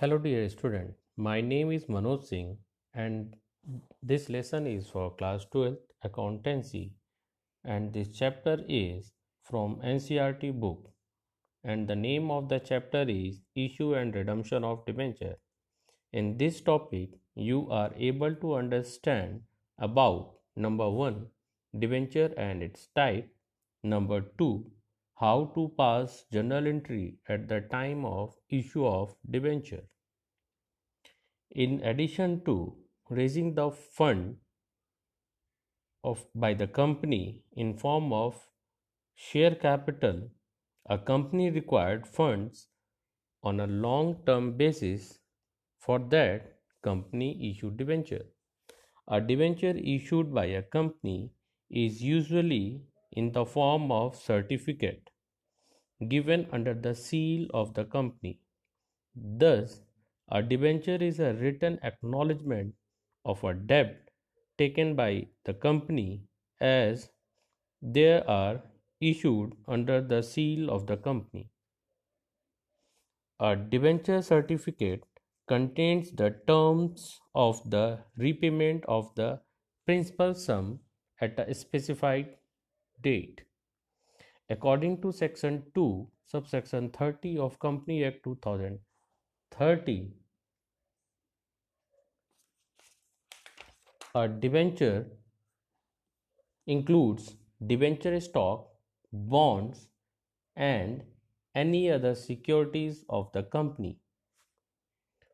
Hello dear student, my name is Manoj Singh and this lesson is for class 12th accountancy and this chapter is from NCERT book and the name of the chapter is issue and redemption of debenture. In this topic you are able to understand about number 1 debenture and its type, number 2 how to pass journal entry at the time of issue of debenture. In addition to raising the fund of by the company in form of share capital, a company required funds on a long term basis. For that, company issued debenture. A debenture issued by a company is usually in the form of certificate given under the seal of the company. Thus, a debenture is a written acknowledgement of a debt taken by the company as they are issued under the seal of the company. A debenture certificate contains the terms of the repayment of the principal sum at a specified date. According to section 2, subsection 30 of Company Act 2030, A debenture includes debenture stock, bonds, and any other securities of the company.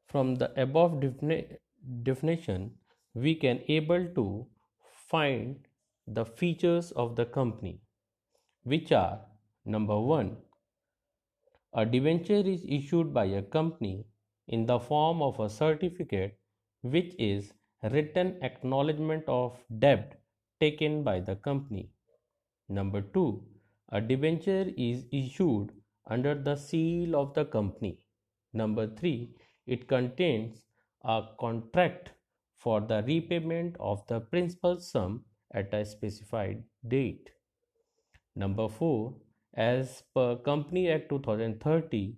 From the above defini- definition, we can able to find the features of the company, which are number one, a debenture is issued by a company in the form of a certificate which is written acknowledgement of debt taken by the company. Number 2. A debenture is issued under the seal of the company. Number 3. It contains a contract for the repayment of the principal sum at a specified date. Number 4. As per Company Act 2030,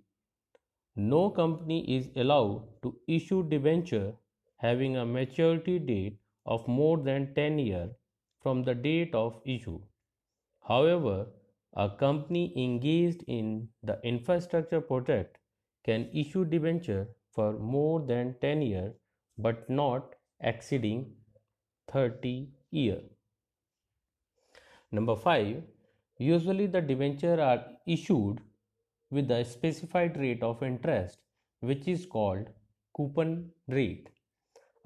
no company is allowed to issue debenture having a maturity date of more than 10 years from the date of issue. However, a company engaged in the infrastructure project can issue debenture for more than 10 years but not exceeding 30 years. Number 5. Usually the debenture are issued with a specified rate of interest which is called coupon rate.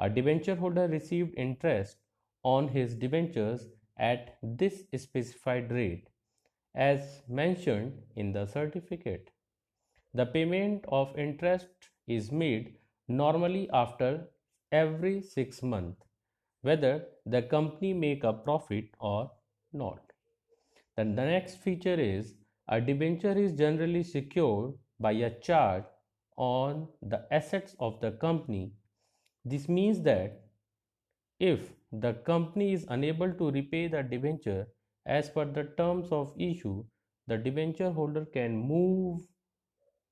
A debenture holder received interest on his debentures at this specified rate as mentioned in the certificate. The payment of interest is made normally after every 6 months whether the company make a profit or not. Then the next feature is a debenture is generally secured by a charge on the assets of the company this means that if the company is unable to repay the debenture as per the terms of issue, the debenture holder can move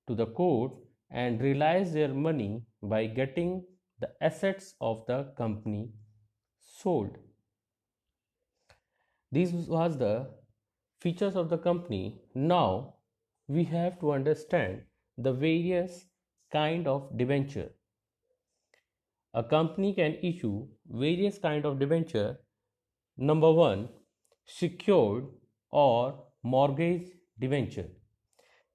to the court and realize their money by getting the assets of the company sold. This was the features of the company. Now we have to understand the various kind of debenture a company can issue various kind of debenture. Number 1 secured or mortgage debenture.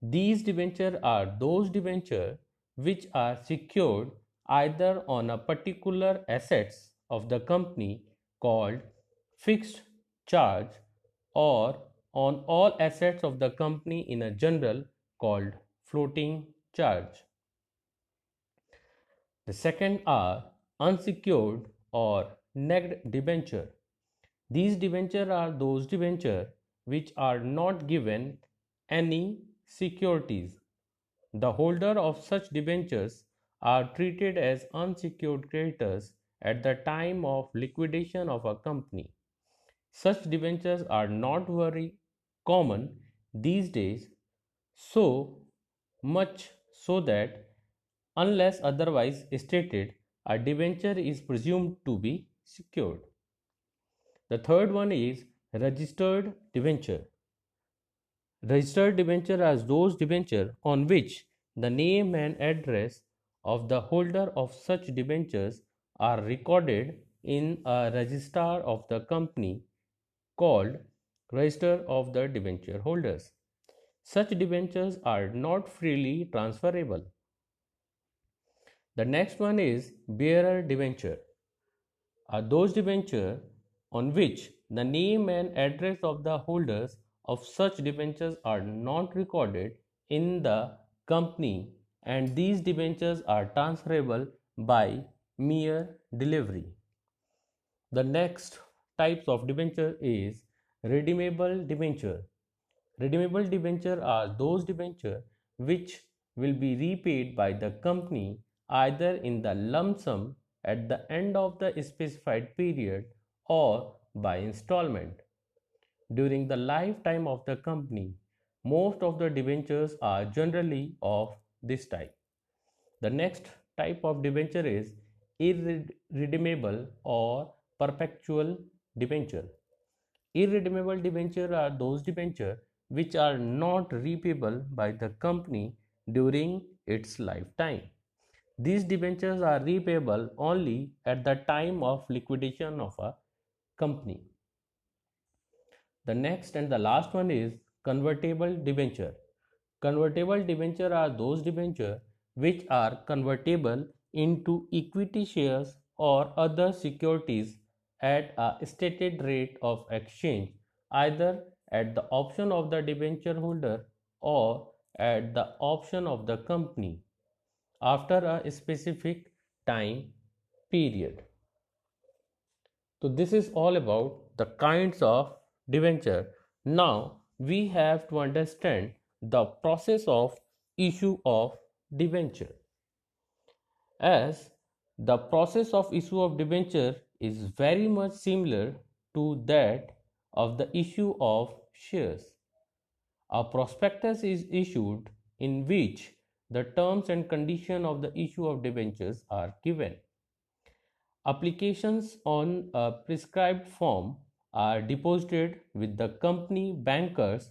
These debenture are those debenture which are secured either on a particular assets of the company called fixed charge or on all assets of the company in a general called floating charge the second are unsecured or naked debenture. These debenture are those debenture which are not given any securities. The holder of such debentures are treated as unsecured creditors at the time of liquidation of a company. Such debentures are not very common these days, so much so that unless otherwise stated, a debenture is presumed to be secured. The third one is registered debenture. Registered debenture are those debenture on which the name and address of the holder of such debentures are recorded in a register of the company called Register of the Debenture Holders. Such debentures are not freely transferable. The next one is bearer debenture. Are those debenture on which the name and address of the holders of such debentures are not recorded in the company and these debentures are transferable by mere delivery. The next types of debenture is redeemable debenture. Redeemable debenture are those debenture which will be repaid by the company either in the lump sum at the end of the specified period or by installment. During the lifetime of the company, most of the debentures are generally of this type. The next type of debenture is irredeemable or perpetual debenture. Irredeemable debenture are those debenture which are not repayable by the company during its lifetime. These debentures are repayable only at the time of liquidation of a company. The next and the last one is convertible debenture. Convertible debenture are those debenture which are convertible into equity shares or other securities at a stated rate of exchange either at the option of the debenture holder or at the option of the company after a specific time period. So this is all about the kinds of debenture. Now we have to understand the process of issue of debenture. As the process of issue of debenture is very much similar to that of the issue of shares. A prospectus is issued in which the terms and condition of the issue of debentures are given. Applications on a prescribed form are deposited with the company bankers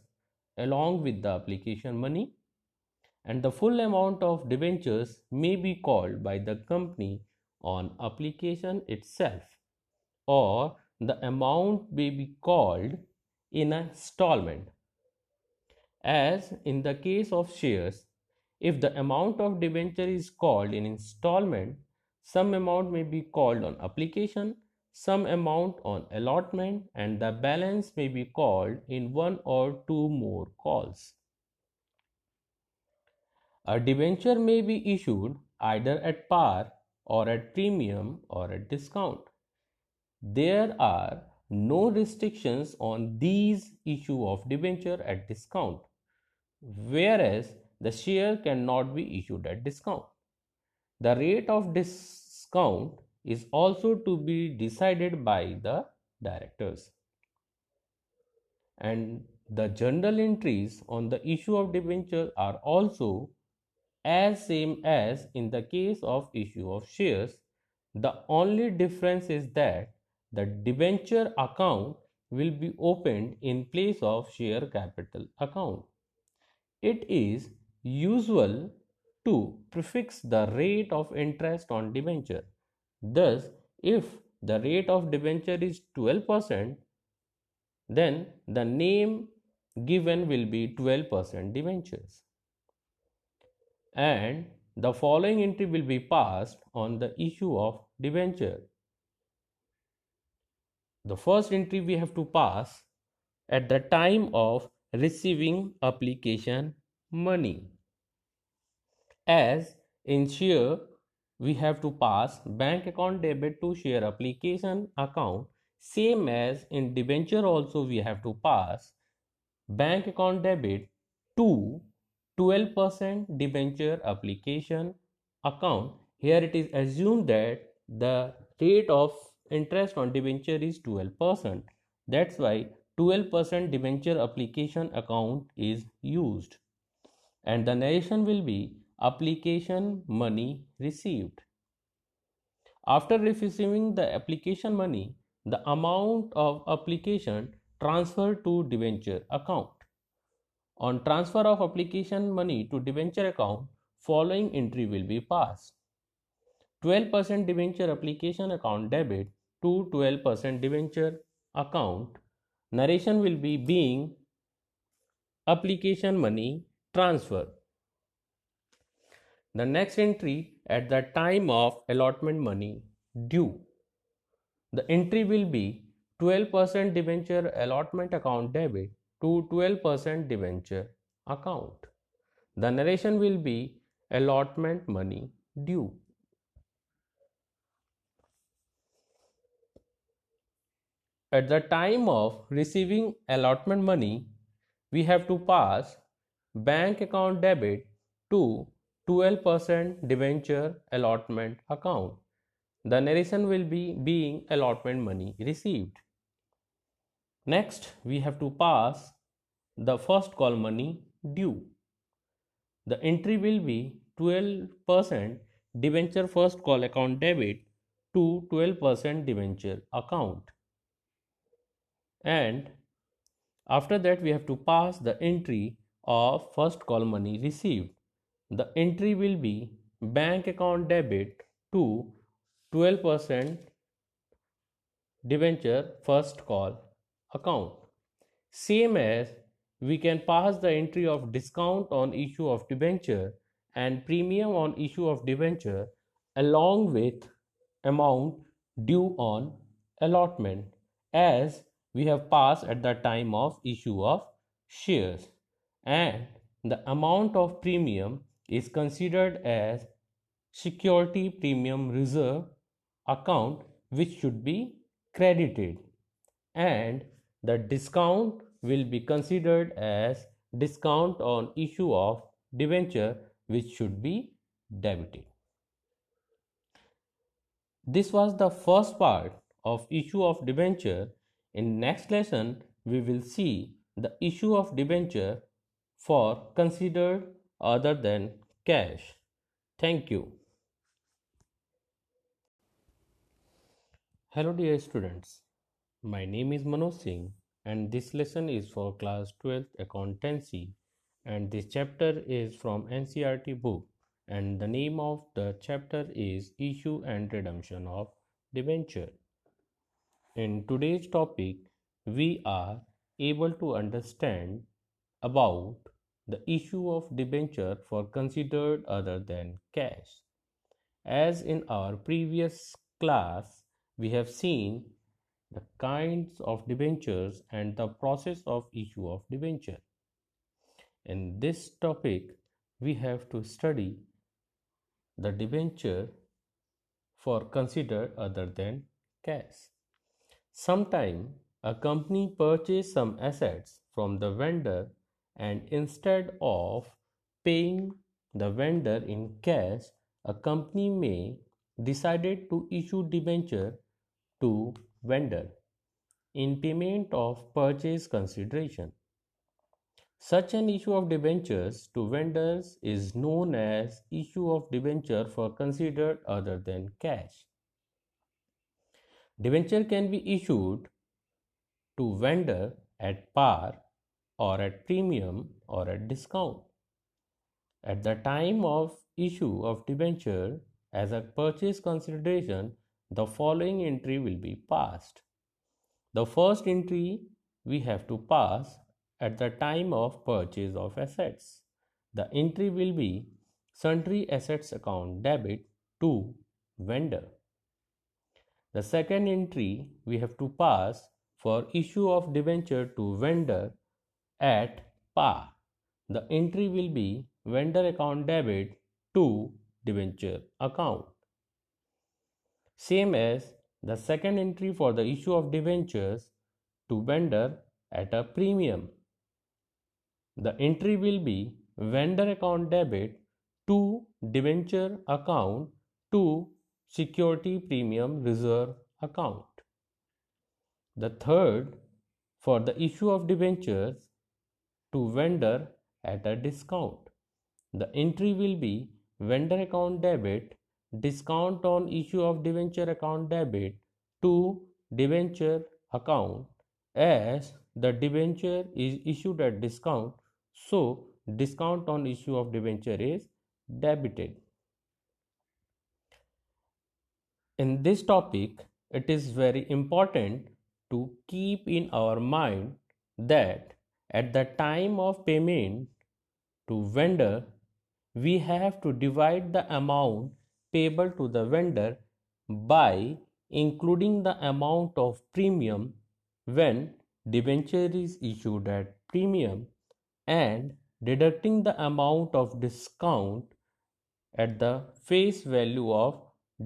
along with the application money and the full amount of debentures may be called by the company on application itself or the amount may be called in installment. As in the case of shares, if the amount of debenture is called in installment, some amount may be called on application, some amount on allotment, and the balance may be called in one or two more calls. A debenture may be issued either at par or at premium or at discount. There are no restrictions on these issue of debenture at discount, whereas the share cannot be issued at discount. The rate of discount is also to be decided by the directors. And the journal entries on the issue of debenture are also as same as in the case of issue of shares. The only difference is that the debenture account will be opened in place of share capital account. It is usual to prefix the rate of interest on debenture. Thus, if the rate of debenture is 12%, then the name given will be 12% debentures. And the following entry will be passed on the issue of debenture. The first entry we have to pass at the time of receiving application money as in share we have to pass bank account debit to share application account same as in debenture also we have to pass bank account debit to 12% debenture application account. Here it is assumed that the rate of interest on debenture is 12% that's why 12% debenture application account is used. And the narration will be application money received. After receiving the application money, the amount of application transferred to debenture account. On transfer of application money to debenture account, following entry will be passed. 12% debenture application account debit to 12% debenture account. Narration will be being application money transfer. The next entry at the time of allotment money due. The entry will be 12% debenture allotment account debit to 12% debenture account. The narration will be allotment money due. At the time of receiving allotment money, we have to pass bank account debit to 12% debenture allotment account. The narration will be being allotment money received. Next, we have to pass the first call money due. The entry will be 12% debenture first call account debit to 12% debenture account. And after that, we have to pass the entry of first call money received. The entry will be bank account debit to 12% debenture first call account. Same as we can pass the entry of discount on issue of debenture and premium on issue of debenture along with amount due on allotment as we have passed at the time of issue of shares and the amount of premium is considered as security premium reserve account which should be credited and the discount will be considered as discount on issue of debenture which should be debited. This was the first part of issue of debenture. In next lesson, we will see the issue of debenture for considered other than cash. Thank you. Hello dear students. My name is Manoj Singh and this lesson is for class 12th accountancy and this chapter is from NCERT book and the name of the chapter is issue and redemption of debenture. In today's topic we are able to understand about the issue of debenture for considered other than cash. As in our previous class we have seen the kinds of debentures and the process of issue of debenture. In this topic, we have to study the debenture for considered other than cash. Sometime a company purchase some assets from the vendor and instead of paying the vendor in cash, a company may decided to issue debenture to vendor in payment of purchase consideration. Such an issue of debentures to vendors is known as issue of debenture for considered other than cash. Debenture can be issued to vendor at par or at premium or at discount. At the time of issue of debenture as a purchase consideration, the following entry will be passed. The first entry we have to pass at the time of purchase of assets. The entry will be sundry assets account debit to vendor. The second entry we have to pass for issue of debenture to vendor at par. The entry will be vendor account debit to debenture account same as the second entry for the issue of debentures to vendor at a premium. The entry will be vendor account debit to debenture account to security premium reserve account. The third for the issue of debentures to vendor at a discount. the entry will be vendor account debit, discount on issue of debenture account debit to debenture account as the debenture is issued at discount so discount on issue of debenture is debited in this topic it is very important to keep in our mind that at the time of payment to vendor we have to divide the amount payable to the vendor by including the amount of premium when debenture is issued at premium and deducting the amount of discount at the face value of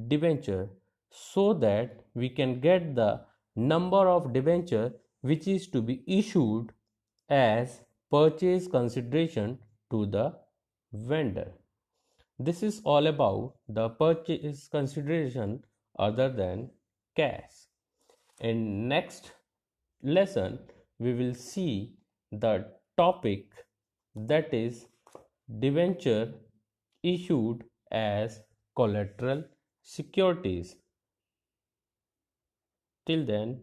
debenture so that we can get the number of debenture which is to be issued as purchase consideration to the vendor. This is all about the purchase consideration other than cash. In next lesson, we will see the topic that is debenture issued as collateral securities. Till then,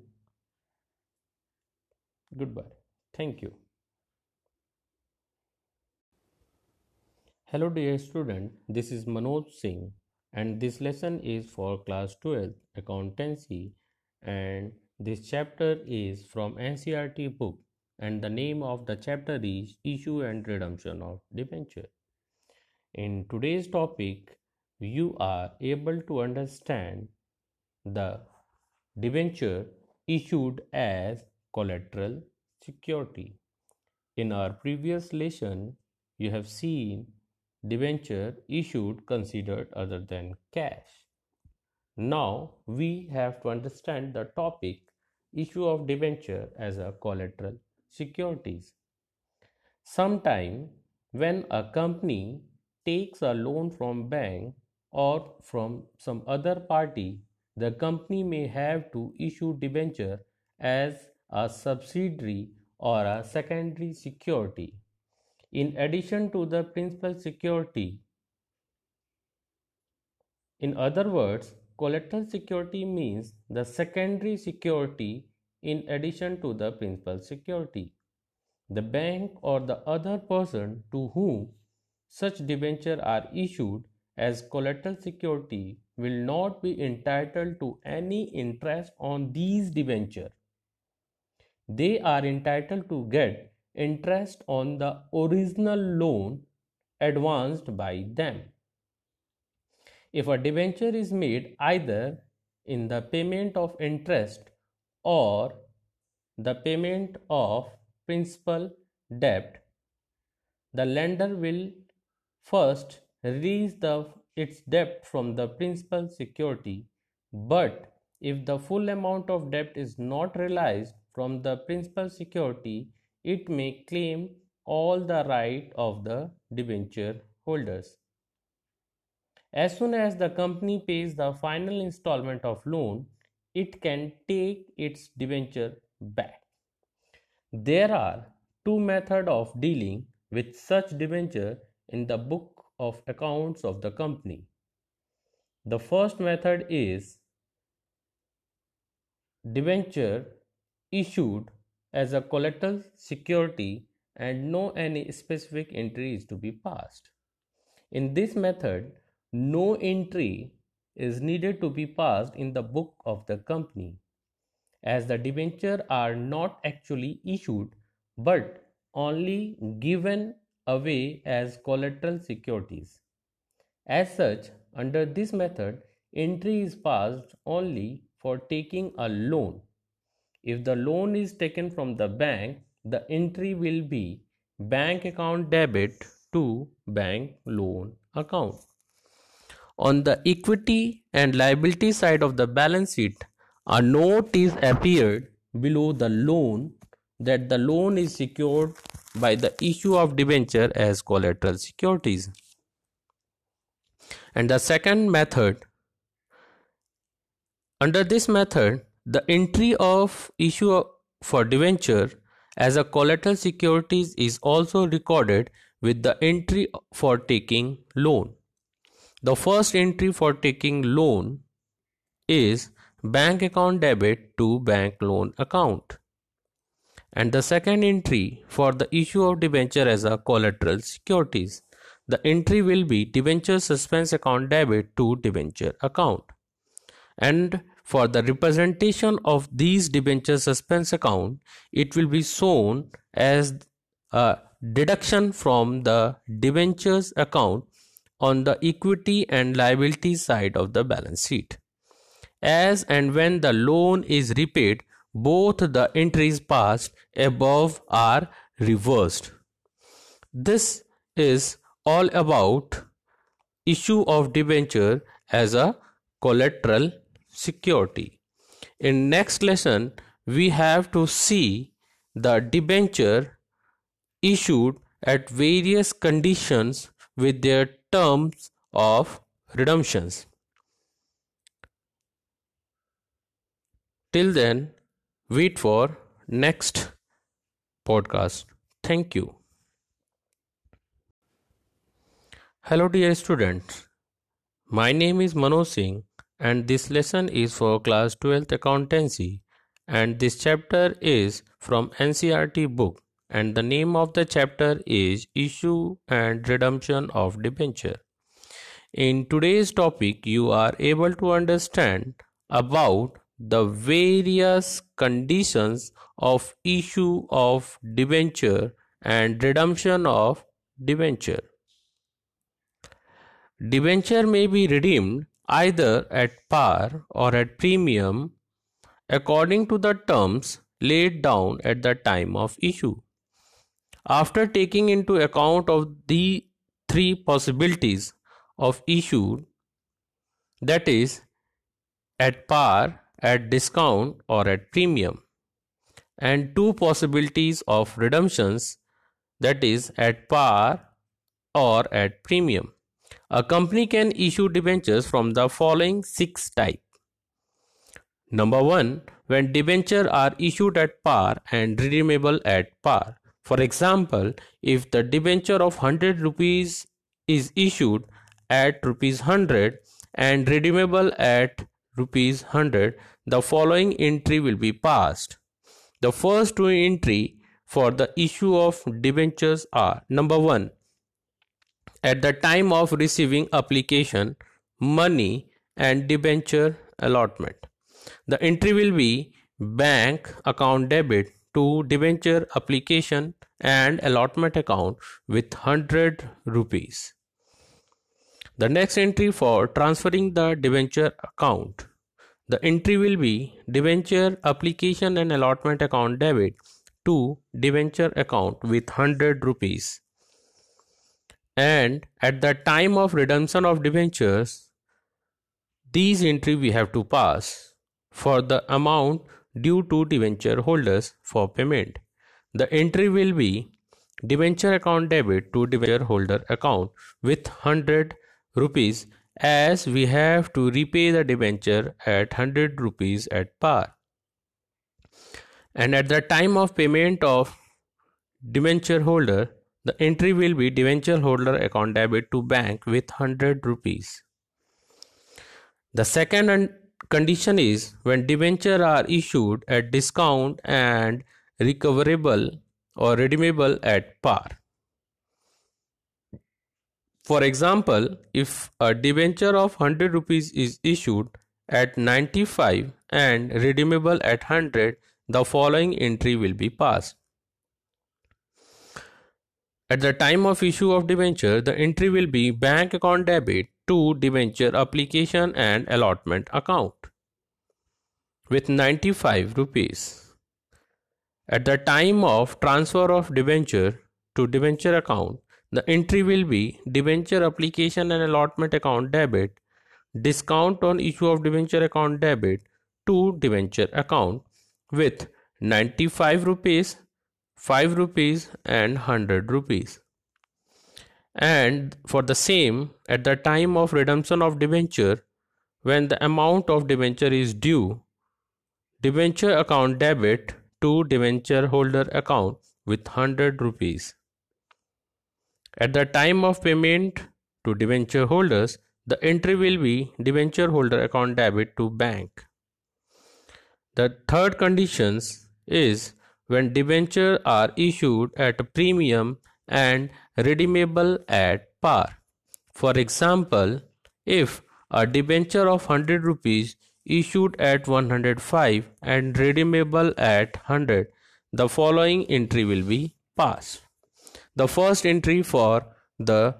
goodbye. Thank you. Hello dear student, this is Manoj Singh and this lesson is for class 12 accountancy and this chapter is from NCERT book and the name of the chapter is issue and redemption of debenture. In today's topic, you are able to understand the debenture issued as collateral security. In our previous lesson, you have seen debenture issued considered other than cash. Now we have to understand the topic issue of debenture as a collateral securities. Sometime when a company takes a loan from bank or from some other party, the company may have to issue debenture as a subsidiary or a secondary security in addition to the principal security. In other words, collateral security means the secondary security in addition to the principal security. The bank or the other person to whom such debenture are issued as collateral security will not be entitled to any interest on these debenture. They are entitled to get interest on the original loan advanced by them. If a debenture is made either in the payment of interest or the payment of principal debt, the lender will first release the, its debt from the principal security, but if the full amount of debt is not realized from the principal security, it may claim all the right of the debenture holders. As soon as the company pays the final installment of loan, it can take its debenture back. There are two methods of dealing with such debenture in the book of accounts of the company. The first method is debenture issued as a collateral security and no any specific entry is to be passed. In this method, no entry is needed to be passed in the book of the company as the debenture are not actually issued but only given away as collateral securities. As such, under this method, entry is passed only for taking a loan if the loan is taken from the bank, the entry will be bank account debit to bank loan account. On the equity and liability side of the balance sheet, a note is appeared below the loan that the loan is secured by the issue of debenture as collateral securities. And the second method, under this method, the entry of issue for debenture as a collateral securities is also recorded with the entry for taking loan. The first entry for taking loan is bank account debit to bank loan account. And the second entry for the issue of debenture as a collateral securities. The entry will be debenture suspense account debit to debenture account. And for the representation of these debenture suspense account, it will be shown as a deduction from the debentures account on the equity and liability side of the balance sheet. As and when the loan is repaid, both the entries passed above are reversed. This is all about issue of debenture as a collateral security. In next lesson, we have to see the debenture issued at various conditions with their terms of redemptions. Till then, wait for next podcast. Thank you. Hello dear students. My name is Manoj Singh and this lesson is for class 12th accountancy and this chapter is from NCERT book and the name of the chapter is issue and redemption of debenture. In today's topic you are able to understand about the various conditions of issue of debenture and redemption of debenture. Debenture may be redeemed either at par or at premium according to the terms laid down at the time of issue. After taking into account of the three possibilities of issue that is at par, at discount or at premium and two possibilities of redemptions that is at par or at premium a company can issue debentures from the following six types. Number 1. When debentures are issued at par and redeemable at par. For example, if the debenture of 100 rupees is issued at rupees 100 and redeemable at rupees 100, the following entry will be passed. The first two entry for the issue of debentures are number 1 at the time of receiving application, money and debenture allotment. The entry will be bank account debit to debenture application and allotment account with 100 rupees. The next entry for transferring the debenture account. The entry will be debenture application and allotment account debit to debenture account with 100 rupees and at the time of redemption of debentures these entry we have to pass for the amount due to debenture holders for payment. The entry will be debenture account debit to debenture holder account with 100 rupees as we have to repay the debenture at 100 rupees at par. And at the time of payment of debenture holder the entry will be debenture holder account debit to bank with 100 rupees. The second condition is when debenture are issued at discount and recoverable or redeemable at par. For example, if a debenture of 100 rupees is issued at 95 and redeemable at 100, the following entry will be passed. At the time of issue of debenture, the entry will be bank account debit to debenture application and allotment account with 95 rupees. At the time of transfer of debenture to debenture account, the entry will be debenture application and allotment account debit, discount on issue of debenture account debit to debenture account with 95 rupees 5 rupees and 100 rupees. And for the same, at the time of redemption of debenture, when the amount of debenture is due, debenture account debit to debenture holder account with 100 rupees. At the time of payment to debenture holders, the entry will be debenture holder account debit to bank. The third conditions is when debenture are issued at a premium and redeemable at par. For example, if a debenture of 100 rupees issued at 105 and redeemable at 100, the following entry will be passed. The first entry for the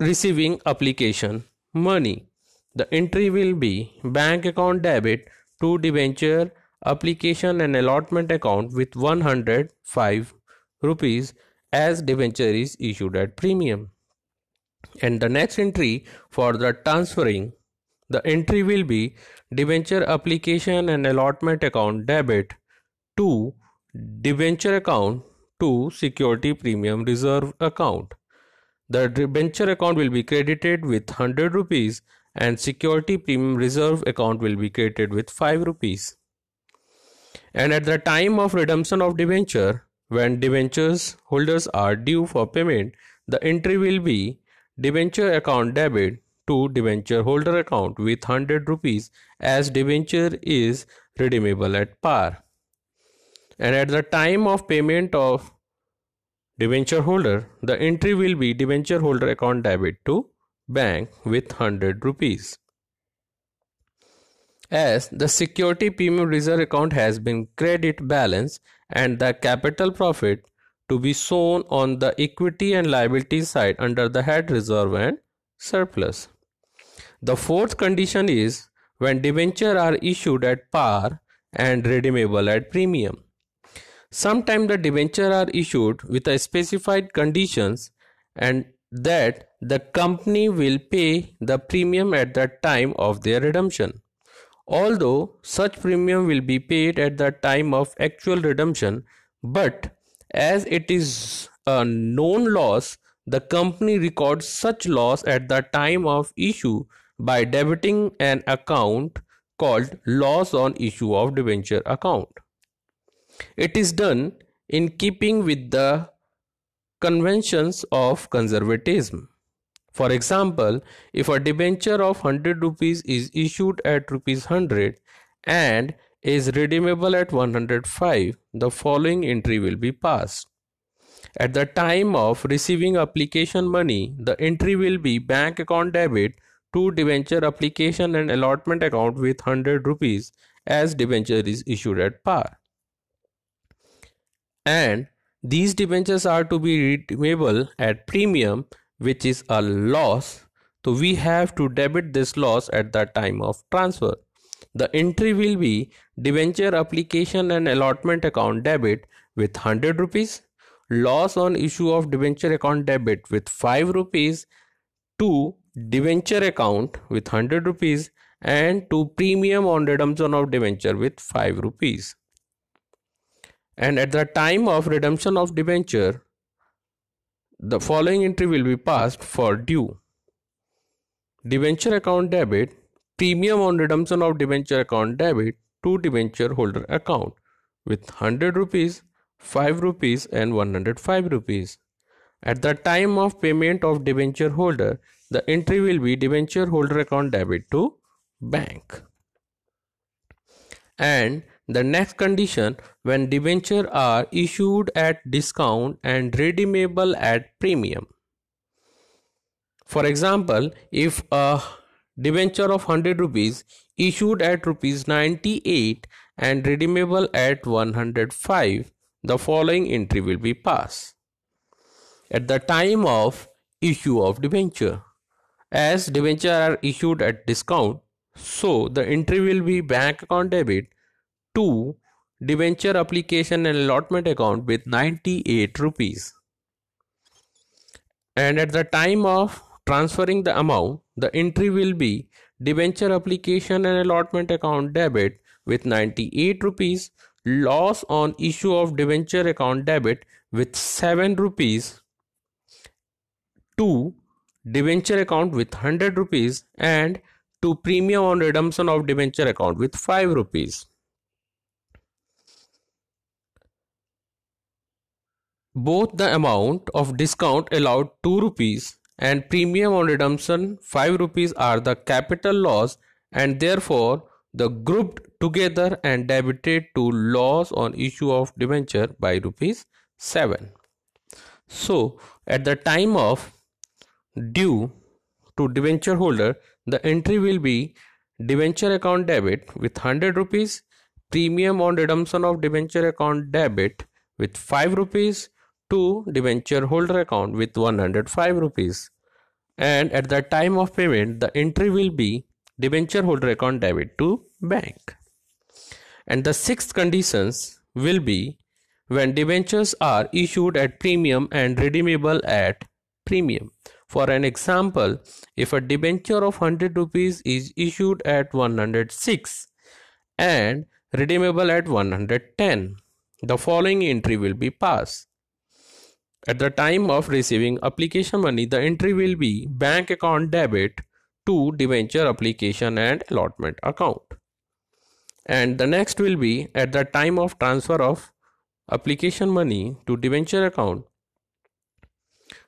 receiving application money. The entry will be bank account debit to debenture application and allotment account with 105 rupees as debenture is issued at premium. And the next entry for the transferring the entry will be debenture application and allotment account debit to debenture account to security premium reserve account. The debenture account will be credited with 100 rupees and security premium reserve account will be credited with 5 rupees. And at the time of redemption of debenture, when debentures holders are due for payment, the entry will be debenture account debit to debenture holder account with 100 rupees as debenture is redeemable at par. And at the time of payment of debenture holder, the entry will be debenture holder account debit to bank with 100 rupees. As the security premium reserve account has been credit balance and the capital profit to be shown on the equity and liability side under the head reserve and surplus. The fourth condition is when debenture are issued at par and redeemable at premium. Sometimes the debenture are issued with a specified conditions and that the company will pay the premium at the time of their redemption. Although such premium will be paid at the time of actual redemption, but as it is a known loss, the company records such loss at the time of issue by debiting an account called loss on issue of debenture account. It is done in keeping with the conventions of conservatism. For example, if a debenture of 100 rupees is issued at rupees 100 and is redeemable at 105, the following entry will be passed. At the time of receiving application money, the entry will be bank account debit to debenture application and allotment account with 100 rupees as debenture is issued at par. And these debentures are to be redeemable at premium which is a loss. So we have to debit this loss at the time of transfer. The entry will be debenture application and allotment account debit with 100 rupees, loss on issue of debenture account debit with 5 rupees, to debenture account with 100 rupees and to premium on redemption of debenture with 5 rupees. And at the time of redemption of debenture, the following entry will be passed for due. Debenture account debit, premium on redemption of debenture account debit to debenture holder account with 100 rupees, 5 rupees and 105 rupees. At the time of payment of debenture holder, the entry will be debenture holder account debit to bank. And the next condition when debenture are issued at discount and redeemable at premium. For example, if a debenture of 100 rupees issued at rupees 98 and redeemable at 105, the following entry will be passed. At the time of issue of debenture, as debenture are issued at discount, so the entry will be bank account debit 2 debenture application and allotment account with 98 rupees. And at the time of transferring the amount the entry will be debenture application and allotment account debit with 98 rupees loss on issue of debenture account debit with 7 rupees to debenture account with 100 rupees and to premium on redemption of debenture account with 5 rupees both the amount of discount allowed 2 rupees and premium on redemption 5 rupees are the capital loss and therefore the grouped together and debited to loss on issue of debenture by rupees 7 so at the time of due to debenture holder the entry will be debenture account debit with 100 rupees premium on redemption of debenture account debit with 5 rupees to debenture holder account with 105 rupees. And at the time of payment the entry will be debenture holder account debit to bank. And the sixth conditions will be when debentures are issued at premium and redeemable at premium. For an example if a debenture of 100 rupees is issued at 106 and redeemable at 110 the following entry will be passed at the time of receiving application money, the entry will be bank account debit to debenture application and allotment account. And the next will be at the time of transfer of application money to debenture account.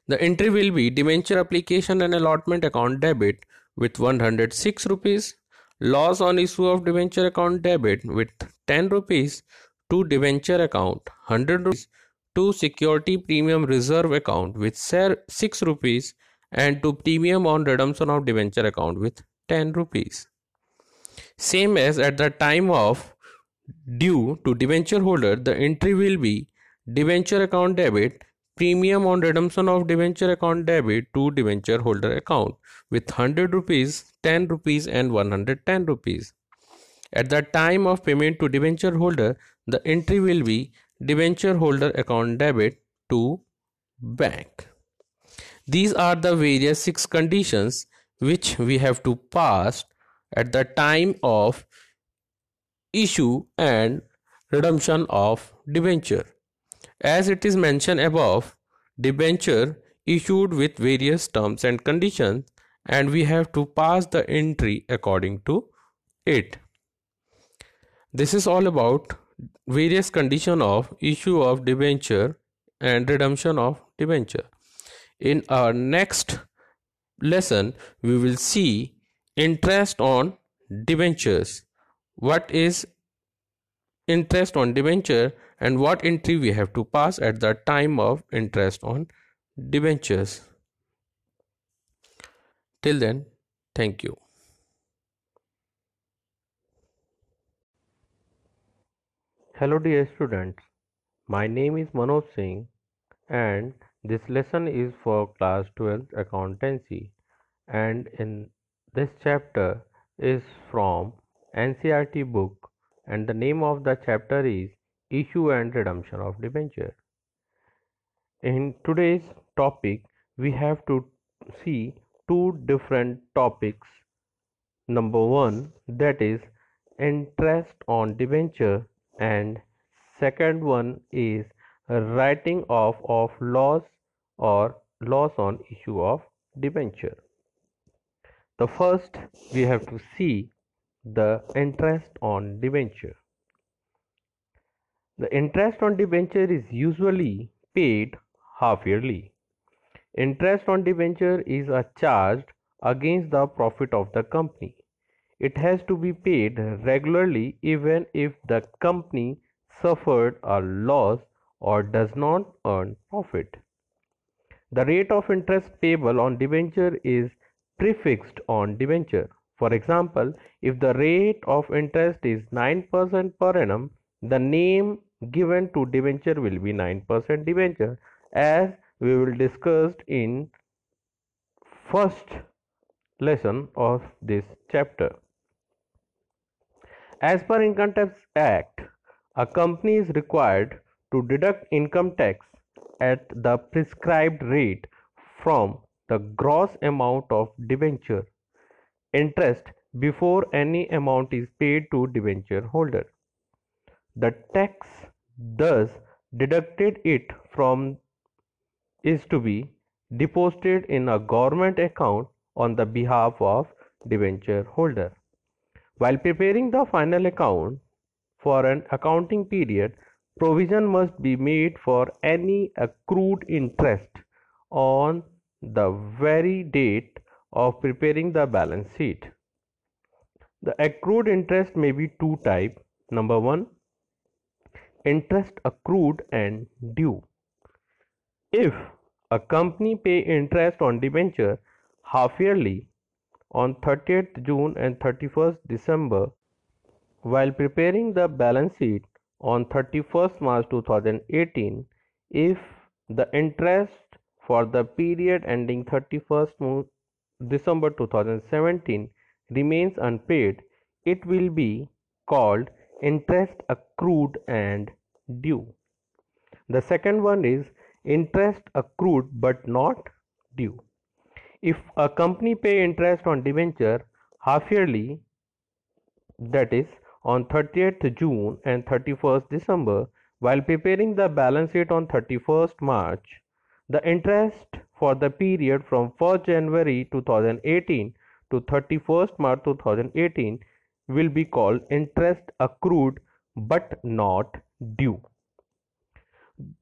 The entry will be debenture application and allotment account debit with 106 rupees, loss on issue of debenture account debit with 10 rupees to debenture account 100 rupees to security premium reserve account with 6 rupees and to premium on redemption of debenture account with 10 rupees. Same as at the time of due to debenture holder, the entry will be debenture account debit, premium on redemption of debenture account debit to debenture holder account with 100 rupees, 10 rupees and 110 rupees. At the time of payment to debenture holder, the entry will be debenture holder account debit to bank. These are the various six conditions which we have to pass at the time of issue and redemption of debenture. As it is mentioned above, debenture issued with various terms and conditions and we have to pass the entry according to it. This is all about various condition of issue of debenture and redemption of debenture. In our next lesson, we will see interest on debentures. What is interest on debenture and what entry we have to pass at the time of interest on debentures. Till then, thank you. Hello dear students, my name is Manoj Singh and this lesson is for class 12 accountancy and in this chapter is from NCERT book and the name of the chapter is issue and redemption of debenture. In today's topic we have to see two different topics. Number 1 that is interest on debenture and second one is writing off of loss or loss on issue of debenture. The first we have to see the interest on debenture. The interest on debenture is usually paid half yearly. Interest on debenture is a charged against the profit of the company it has to be paid regularly even if the company suffered a loss or does not earn profit. The rate of interest payable on debenture is prefixed on debenture. For example, if the rate of interest is 9% per annum, the name given to debenture will be 9% debenture as we will discuss in first lesson of this chapter. As per Income Tax Act, a company is required to deduct income tax at the prescribed rate from the gross amount of debenture interest before any amount is paid to debenture holder. The tax thus deducted it from is to be deposited in a government account on the behalf of debenture holder. While preparing the final account for an accounting period, provision must be made for any accrued interest on the very date of preparing the balance sheet. The accrued interest may be two type. Number one, interest accrued and due. If a company pay interest on debenture half yearly on 30th June and 31st December while preparing the balance sheet on 31st March 2018 if the interest for the period ending 31st December 2017 remains unpaid it will be called interest accrued and due. The second one is interest accrued but not due. If a company pay interest on debenture half yearly that is on 30th June and 31st December while preparing the balance sheet on 31st March the interest for the period from 1st January 2018 to 31st March 2018 will be called interest accrued but not due.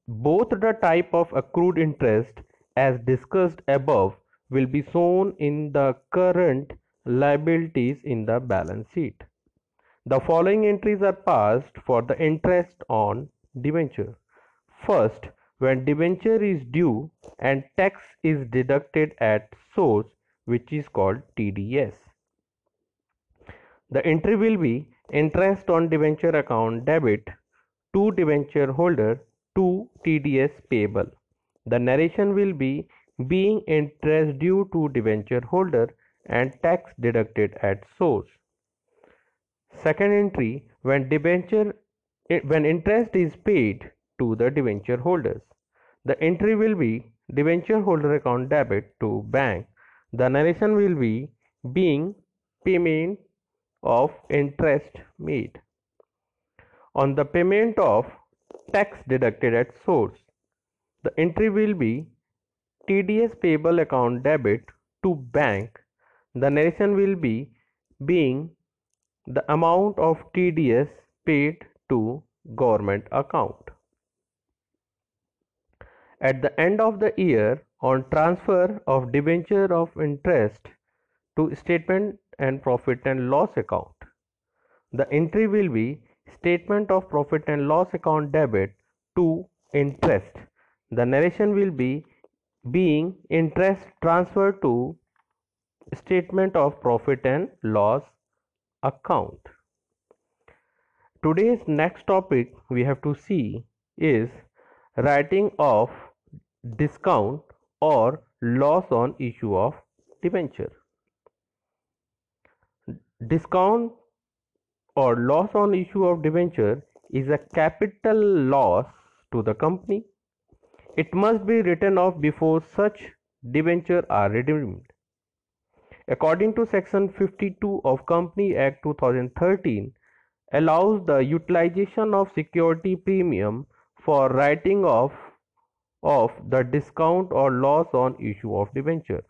Both the type of accrued interest as discussed above will be shown in the current liabilities in the balance sheet. The following entries are passed for the interest on debenture. First, when debenture is due and tax is deducted at source which is called TDS. The entry will be interest on debenture account debit to debenture holder to TDS payable. The narration will be being interest due to debenture holder and tax deducted at source. Second entry when debenture eh, when interest is paid to the debenture holders. The entry will be debenture holder account debit to bank. The narration will be being payment of interest made. On the payment of tax deducted at source. The entry will be TDS payable account debit to bank. The narration will be being the amount of TDS paid to government account. At the end of the year, on transfer of debenture of interest to statement and profit and loss account, the entry will be statement of profit and loss account debit to interest. The narration will be being interest transferred to statement of profit and loss account. Today's next topic we have to see is writing of discount or loss on issue of debenture. Discount or loss on issue of debenture is a capital loss to the company. It must be written off before such debenture are redeemed. According to section 52 of Company Act 2013 allows the utilization of security premium for writing off of the discount or loss on issue of debenture.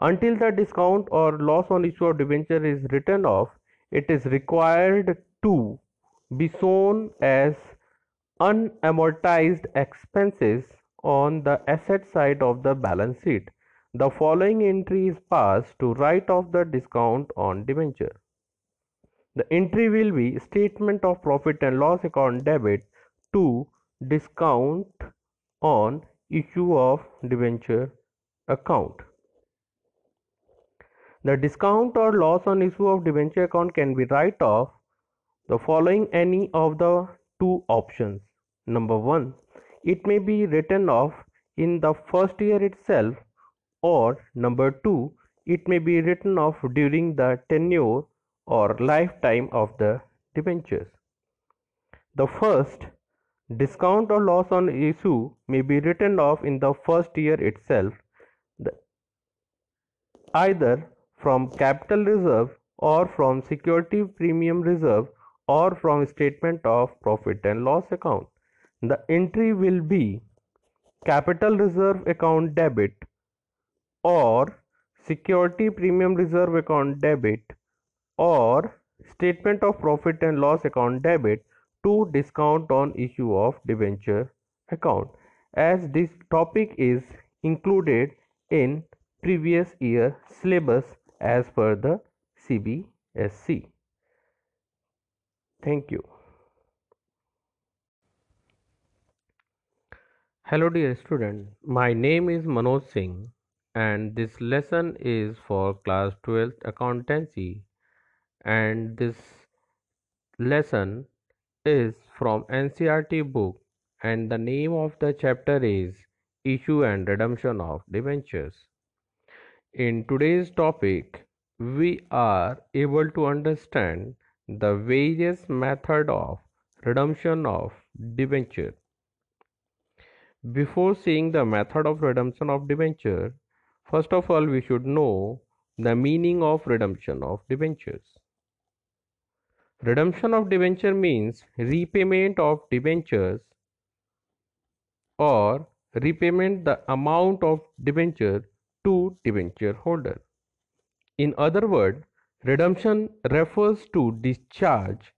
Until the discount or loss on issue of debenture is written off, it is required to be shown as unamortized expenses on the asset side of the balance sheet. The following entry is passed to write off the discount on debenture. The entry will be statement of profit and loss account debit to discount on issue of debenture account. The discount or loss on issue of debenture account can be write off the following any of the two options. Number one, it may be written off in the first year itself, or number two, it may be written off during the tenure or lifetime of the debentures. The first, discount or loss on issue may be written off in the first year itself. Either from capital reserve or from security premium reserve or from statement of profit and loss account. The entry will be capital reserve account debit or security premium reserve account debit or statement of profit and loss account debit to discount on issue of debenture account as this topic is included in previous year syllabus as per the CBSC. Thank you. Hello dear student, my name is Manoj Singh and this lesson is for class 12th accountancy. And this lesson is from NCERT book and the name of the chapter is issue and redemption of debentures. In today's topic we are able to understand the various method of redemption of debenture before seeing the method of redemption of debenture, first of all we should know the meaning of redemption of debentures. Redemption of debenture means repayment of debentures or repayment the amount of debenture to debenture holder. In other words, redemption refers to discharge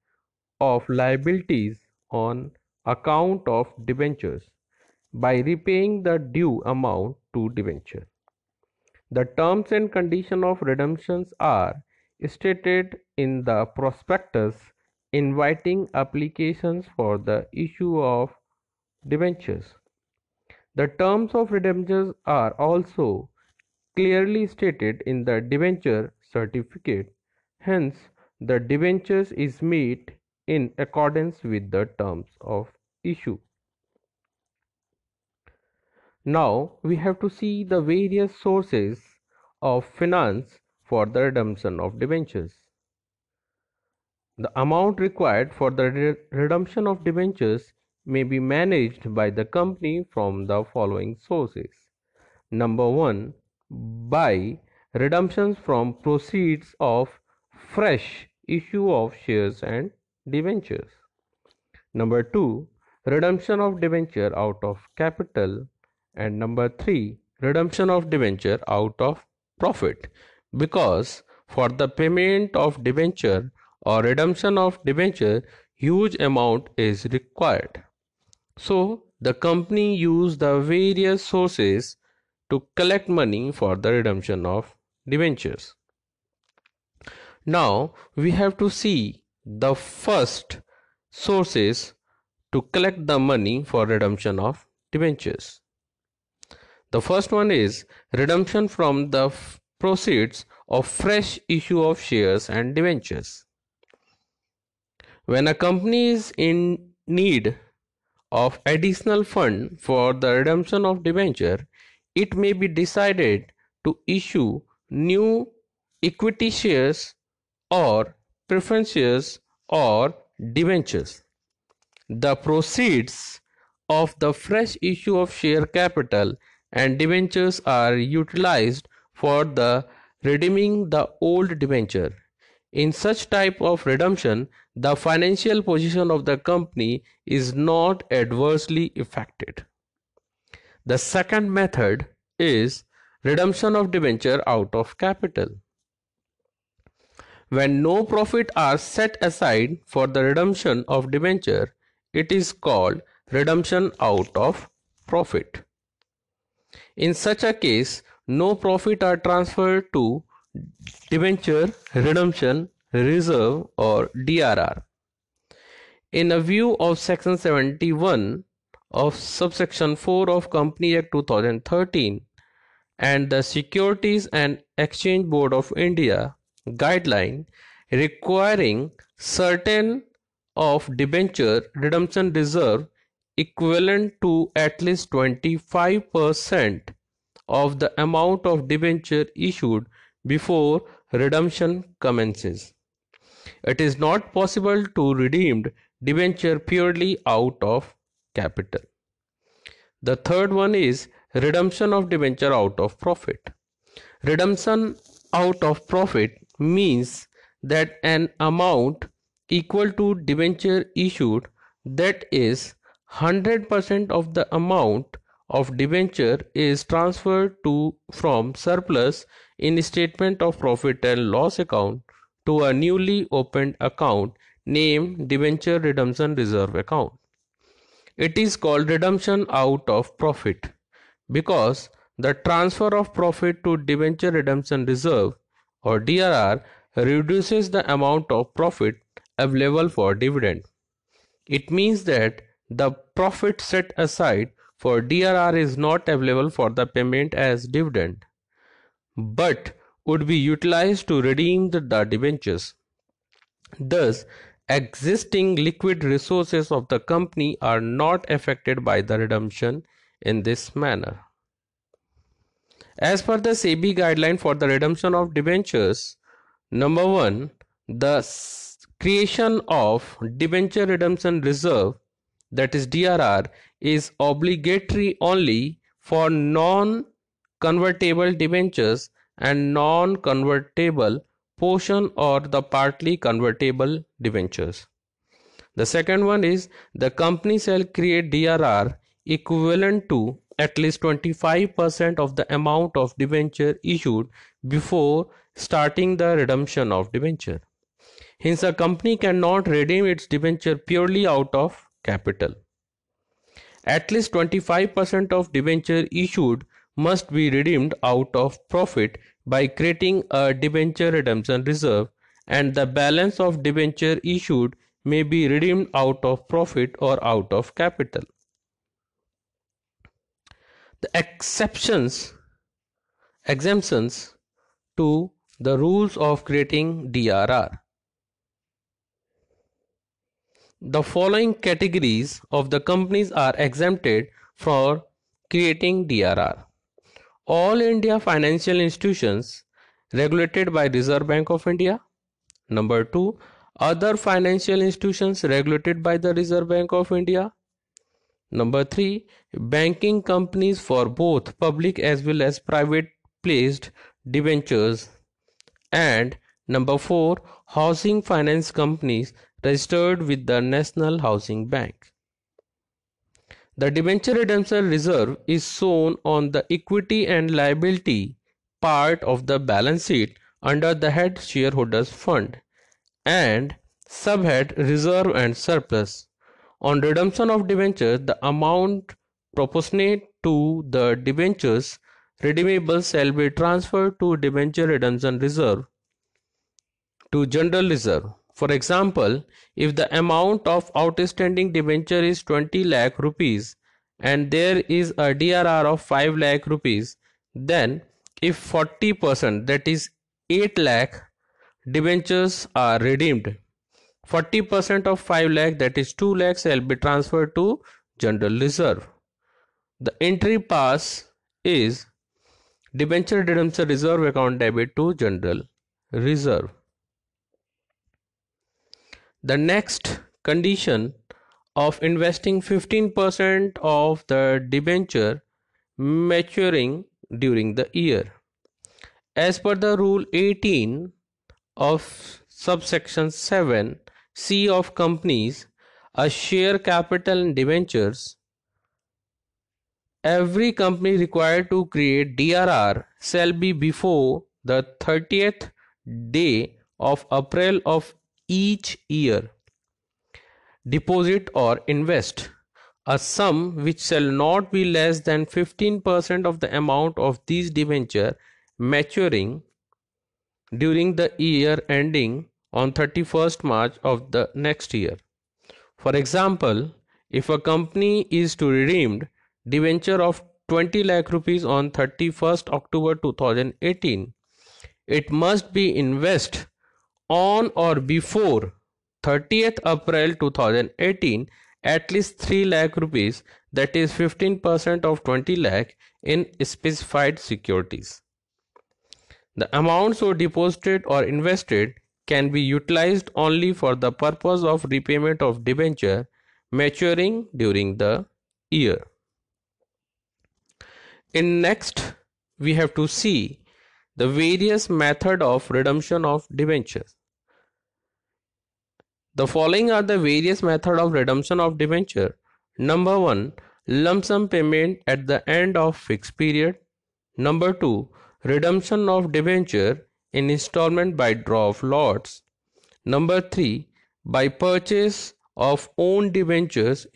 of liabilities on account of debentures by repaying the due amount to debenture. The terms and conditions of redemptions are stated in the prospectus inviting applications for the issue of debentures. The terms of redemptions are also clearly stated in the debenture certificate. Hence, the debentures is made in accordance with the terms of issue. Now we have to see the various sources of finance for the redemption of debentures. The amount required for the re redemption of debentures may be managed by the company from the following sources. Number 1 by redemptions from proceeds of fresh issue of shares and debentures. Number 2 redemption of debenture out of capital and number 3 redemption of debenture out of profit. Because for the payment of debenture or redemption of debenture huge amount is required. So the company used the various sources to collect money for the redemption of debentures. Now we have to see the first sources to collect the money for redemption of debentures the first one is redemption from the proceeds of fresh issue of shares and debentures. When a company is in need of additional fund for the redemption of debenture, it may be decided to issue new equity shares or preference shares or debentures. The proceeds of the fresh issue of share capital and debentures are utilized for the redeeming the old debenture. In such type of redemption, the financial position of the company is not adversely affected. The second method is redemption of debenture out of capital. When no profit are set aside for the redemption of debenture, it is called redemption out of profit. In such a case, no profit are transferred to debenture redemption reserve or DRR. In a view of section 71 of subsection 4 of Company Act 2013 and the Securities and Exchange Board of India guideline requiring certain of debenture redemption reserve equivalent to at least 25% of the amount of debenture issued before redemption commences. It is not possible to redeem debenture purely out of capital. The third one is redemption of debenture out of profit. Redemption out of profit means that an amount equal to debenture issued that is 100% of the amount of debenture is transferred to from surplus in statement of profit and loss account to a newly opened account named debenture redemption reserve account. It is called redemption out of profit because the transfer of profit to debenture redemption reserve or DRR reduces the amount of profit available for dividend. It means that the profit set aside for DRR is not available for the payment as dividend but would be utilized to redeem the, the debentures. Thus, existing liquid resources of the company are not affected by the redemption in this manner. As per the SEBI guideline for the redemption of debentures, number one, the creation of debenture redemption reserve that is DRR is obligatory only for non convertible debentures and non convertible portion or the partly convertible debentures. The second one is the company shall create DRR equivalent to at least 25% of the amount of debenture issued before starting the redemption of debenture. Hence, a company cannot redeem its debenture purely out of capital. At least 25% of debenture issued must be redeemed out of profit by creating a debenture redemption reserve and the balance of debenture issued may be redeemed out of profit or out of capital. The exceptions exemptions to the rules of creating DRR. The following categories of the companies are exempted for creating DRR all India financial institutions regulated by Reserve Bank of India. Number 2. Other financial institutions regulated by the Reserve Bank of India. Number 3. Banking companies for both public as well as private placed debentures. And number 4. Housing finance companies registered with the National Housing Bank. The debenture redemption reserve is shown on the equity and liability part of the balance sheet under the head shareholders fund and subhead reserve and surplus. On redemption of debentures, the amount proportionate to the debentures redeemable shall be transferred to debenture redemption reserve to general reserve for example, if the amount of outstanding debenture is 20 lakh rupees and there is a DRR of 5 lakh rupees, then if 40% that is 8 lakh debentures are redeemed, 40% of 5 lakh that is 2 lakh shall be transferred to general reserve. The entry pass is debenture redemption reserve account debit to general reserve. The next condition of investing 15% of the debenture maturing during the year. As per the rule 18 of subsection 7 C of companies, a share capital in debentures, every company required to create DRR shall be before the 30th day of April of each year. Deposit or invest a sum which shall not be less than 15% of the amount of these debenture maturing during the year ending on 31st March of the next year. For example, if a company is to redeem debenture of 20 lakh rupees on 31st October 2018, it must be invest on or before 30th April 2018 at least 3 lakh rupees that is 15% of 20 lakh in specified securities. The amounts so deposited or invested can be utilized only for the purpose of repayment of debenture maturing during the year. In next we have to see the various method of redemption of debentures. The following are the various method of redemption of debenture. Number 1. Lump sum payment at the end of fixed period. Number 2. Redemption of debenture in installment by draw of lots. Number 3. by purchase of own debentures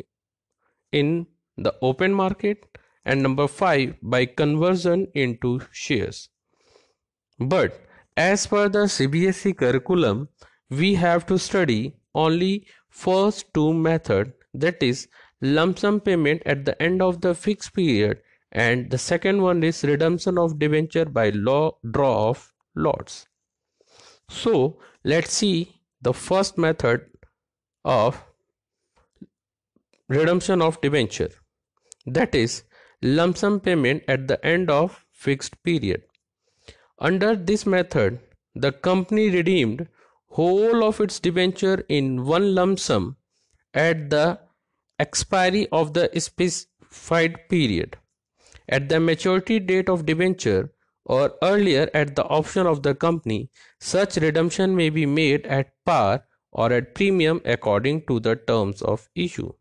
in the open market and number 5 by conversion into shares but as per the CBSE curriculum we have to study only first two method that is lump sum payment at the end of the fixed period and the second one is redemption of debenture by law draw of lots. So let's see the first method of redemption of debenture. That is lump sum payment at the end of fixed period. Under this method the company redeemed whole of its debenture in one lump sum at the expiry of the specified period. At the maturity date of debenture or earlier at the option of the company such redemption may be made at par or at premium according to the terms of issue.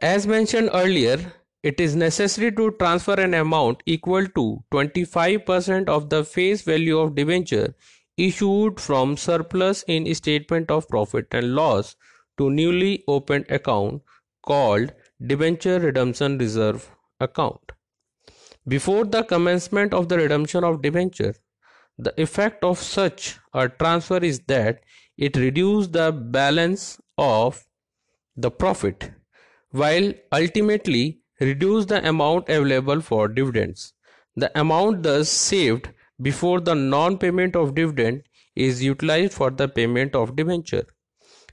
As mentioned earlier it is necessary to transfer an amount equal to 25% of the face value of debenture issued from surplus in statement of profit and loss to newly opened account called debenture redemption reserve account. Before the commencement of the redemption of debenture, the effect of such a transfer is that it reduces the balance of the profit while ultimately reduce the amount available for dividends. The amount thus saved before the non-payment of dividend is utilized for the payment of debenture.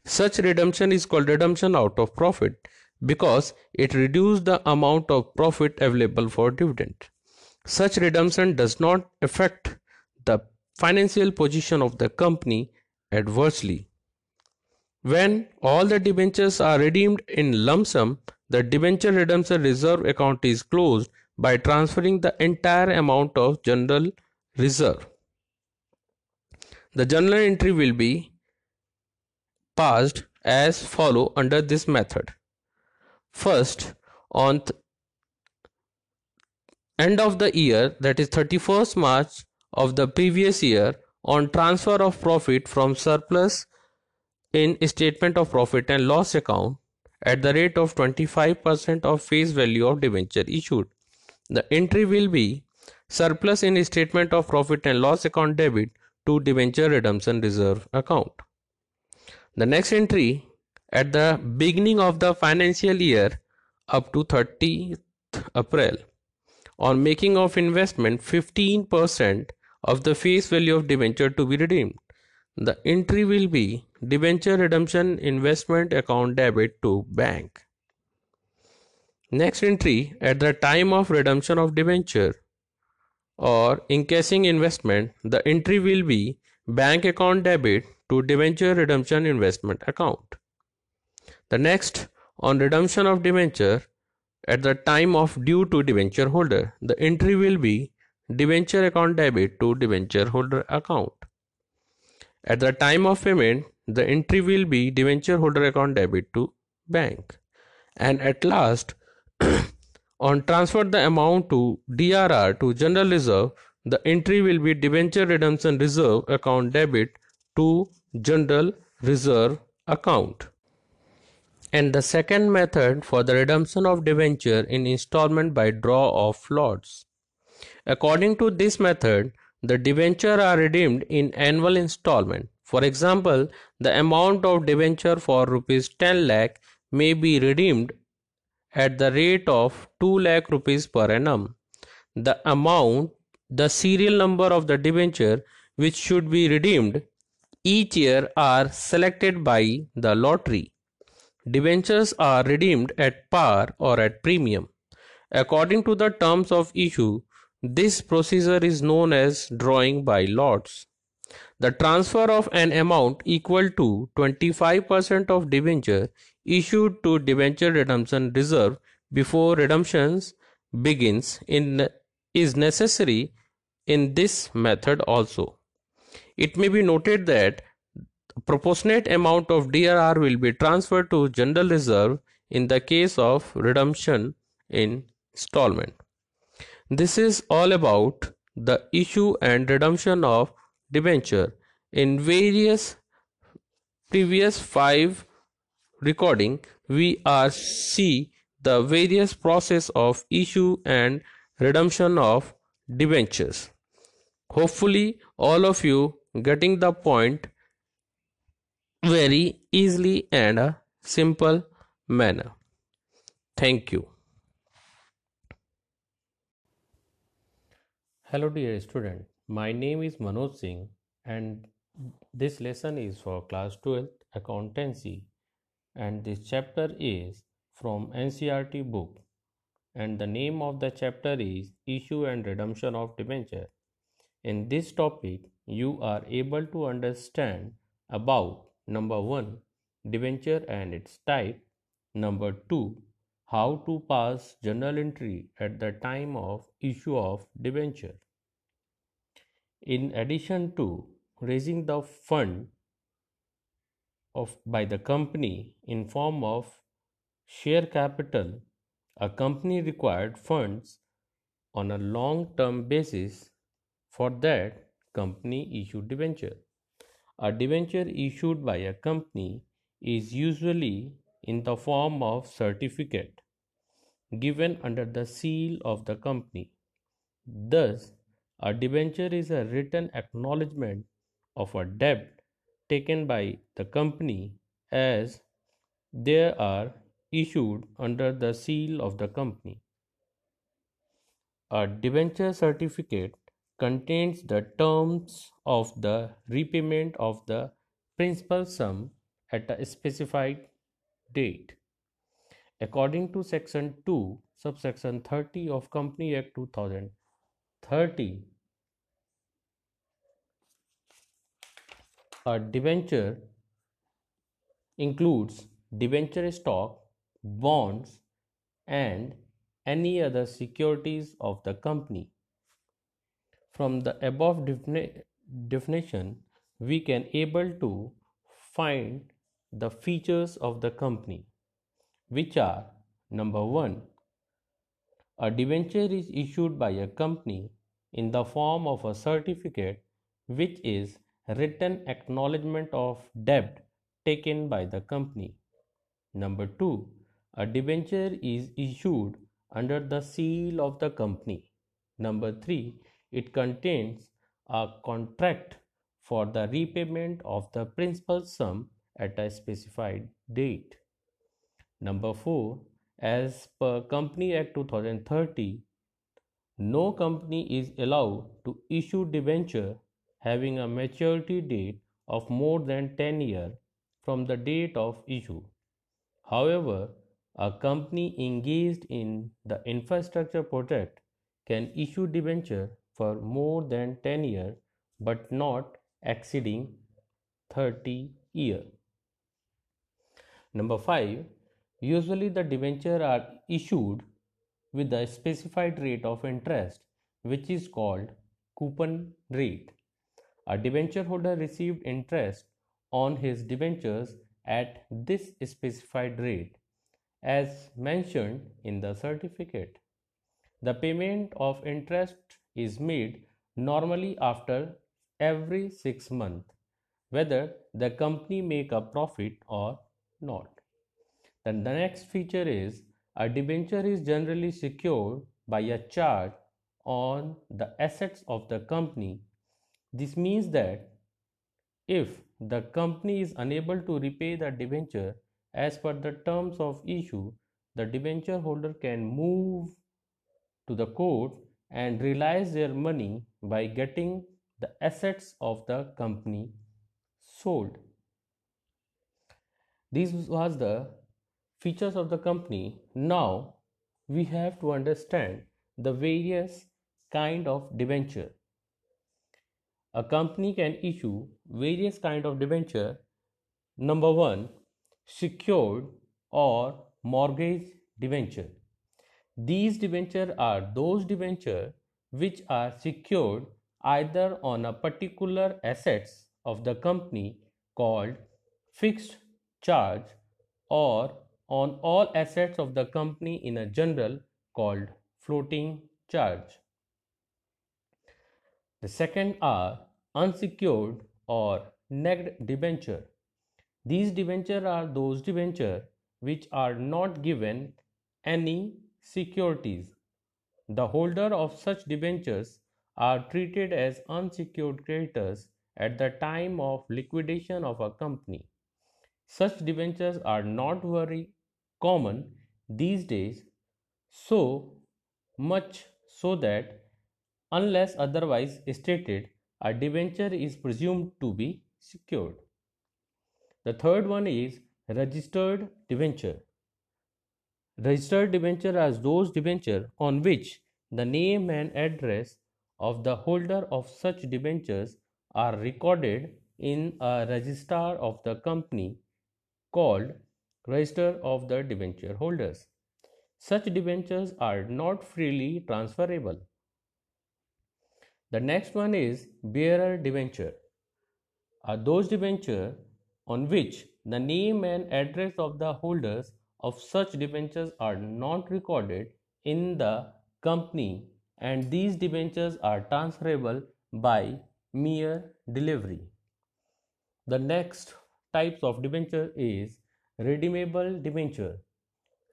Such redemption is called redemption out of profit because it reduces the amount of profit available for dividend. Such redemption does not affect the financial position of the company adversely. When all the debentures are redeemed in lump sum, the debenture redemption reserve account is closed by transferring the entire amount of general reserve. The journal entry will be passed as follow under this method. First, on end of the year that is 31st March of the previous year on transfer of profit from surplus in statement of profit and loss account at the rate of 25% of face value of debenture issued. The entry will be surplus in statement of profit and loss account debit to debenture redemption reserve account. The next entry at the beginning of the financial year up to 30th April on making of investment 15% of the face value of debenture to be redeemed. The entry will be debenture redemption investment account debit to bank. Next entry at the time of redemption of debenture or encashing investment, the entry will be bank account debit to debenture redemption investment account. The next on redemption of debenture at the time of due to debenture holder, the entry will be debenture account debit to debenture holder account. At the time of payment, the entry will be debenture holder account debit to bank. And at last, on transfer the amount to DRR to General Reserve, the entry will be Debenture Redemption Reserve account debit to General Reserve account. And the second method for the redemption of debenture in installment by draw of lots. According to this method, the debenture are redeemed in annual installment. For example, the amount of debenture for rupees 10 lakh may be redeemed at the rate of 2 lakh rupees per annum. The amount, the serial number of the debenture which should be redeemed each year are selected by the lottery. Debentures are redeemed at par or at premium. According to the terms of issue, this procedure is known as drawing by lots. The transfer of an amount equal to 25% of debenture issued to debenture redemption reserve before redemptions begins in, is necessary in this method also. It may be noted that proportionate amount of DRR will be transferred to general reserve in the case of redemption in installment. This is all about the issue and redemption of debenture. In various previous five recording we are see the various process of issue and redemption of debentures. Hopefully all of you getting the point very easily and a simple manner. Thank you hello dear student. My name is manoj singh and this lesson is for class 12 accountancy. And this chapter is from NCERT book. And the name of the chapter is issue and redemption of debenture. In this topic you are able to understand about number 1 debenture and its type. Number 2 how to pass journal entry at the time of issue of debenture in addition to raising the fund of by the company in form of share capital a company required funds on a long term basis. For that company issued debenture. A debenture issued by a company is usually in the form of certificate given under the seal of the company. Thus a debenture is a written acknowledgement of a debt taken by the company as they are issued under the seal of the company. A debenture certificate contains the terms of the repayment of the principal sum at a specified date. According to section 2 subsection 30 of Company Act 2030 A debenture includes debenture stock, bonds, and any other securities of the company. From the above defini- definition, we can able to find the features of the company, which are number one, a debenture is issued by a company in the form of a certificate which is written acknowledgement of debt taken by the company. Number 2. A debenture is issued under the seal of the company. Number 3. It contains a contract for the repayment of the principal sum at a specified date. Number 4. As per Company Act 2030, no company is allowed to issue debenture having a maturity date of more than 10 years from the date of issue. However, a company engaged in the infrastructure project can issue debenture for more than 10 years but not exceeding 30 years. Number 5. Usually the debenture are issued with a specified rate of interest which is called coupon rate. A debenture holder received interest on his debentures at this specified rate as mentioned in the certificate. The payment of interest is made normally after every 6 months whether the company make a profit or not. Then the next feature is a debenture is generally secured by a charge on the assets of the company this means that if the company is unable to repay the debenture as per the terms of issue, the debenture holder can move to the court and realize their money by getting the assets of the company sold. This was the features of the company. Now we have to understand the various kind of debenture a company can issue various kind of debenture. Number one, secured or mortgage debenture. These debenture are those debenture which are secured either on a particular assets of the company called fixed charge or on all assets of the company in a general called floating charge. The second are unsecured or naked debenture. These debenture are those debenture which are not given any securities. The holder of such debentures are treated as unsecured creditors at the time of liquidation of a company. Such debentures are not very common these days, so much so that unless otherwise stated, a debenture is presumed to be secured. The third one is registered debenture. Registered debenture are those debenture on which the name and address of the holder of such debentures are recorded in a register of the company called Register of the Debenture Holders. Such debentures are not freely transferable. The next one is bearer debenture. Are those debenture on which the name and address of the holders of such debentures are not recorded in the company and these debentures are transferable by mere delivery. The next types of debenture is redeemable debenture.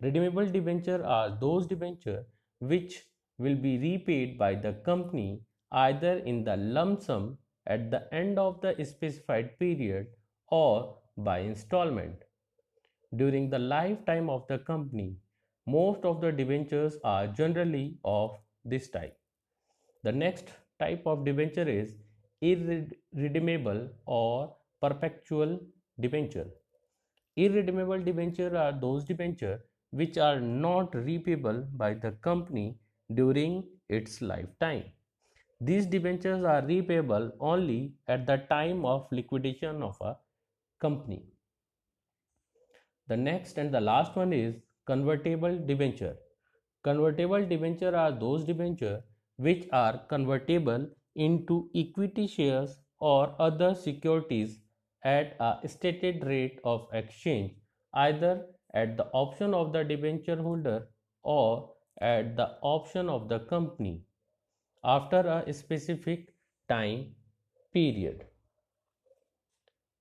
Redeemable debenture are those debenture which will be repaid by the company either in the lump sum at the end of the specified period or by installment. During the lifetime of the company, most of the debentures are generally of this type. The next type of debenture is irredeemable or perpetual debenture. Irredeemable debenture are those debenture which are not repayable by the company during its lifetime. These debentures are repayable only at the time of liquidation of a company. The next and the last one is convertible debenture. Convertible debenture are those debenture which are convertible into equity shares or other securities at a stated rate of exchange either at the option of the debenture holder or at the option of the company after a specific time period.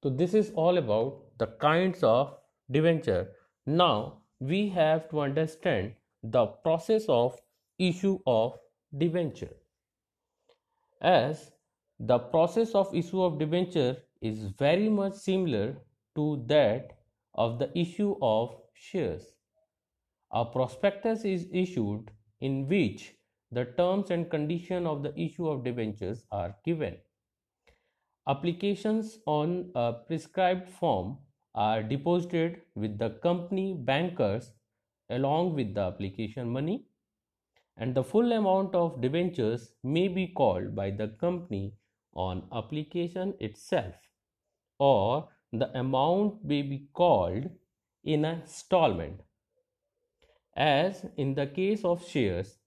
So this is all about the kinds of debenture. Now we have to understand the process of issue of debenture. As the process of issue of debenture is very much similar to that of the issue of shares. A prospectus is issued in which the terms and condition of the issue of debentures are given. Applications on a prescribed form are deposited with the company bankers along with the application money and the full amount of debentures may be called by the company on application itself or the amount may be called in a installment. As in the case of shares,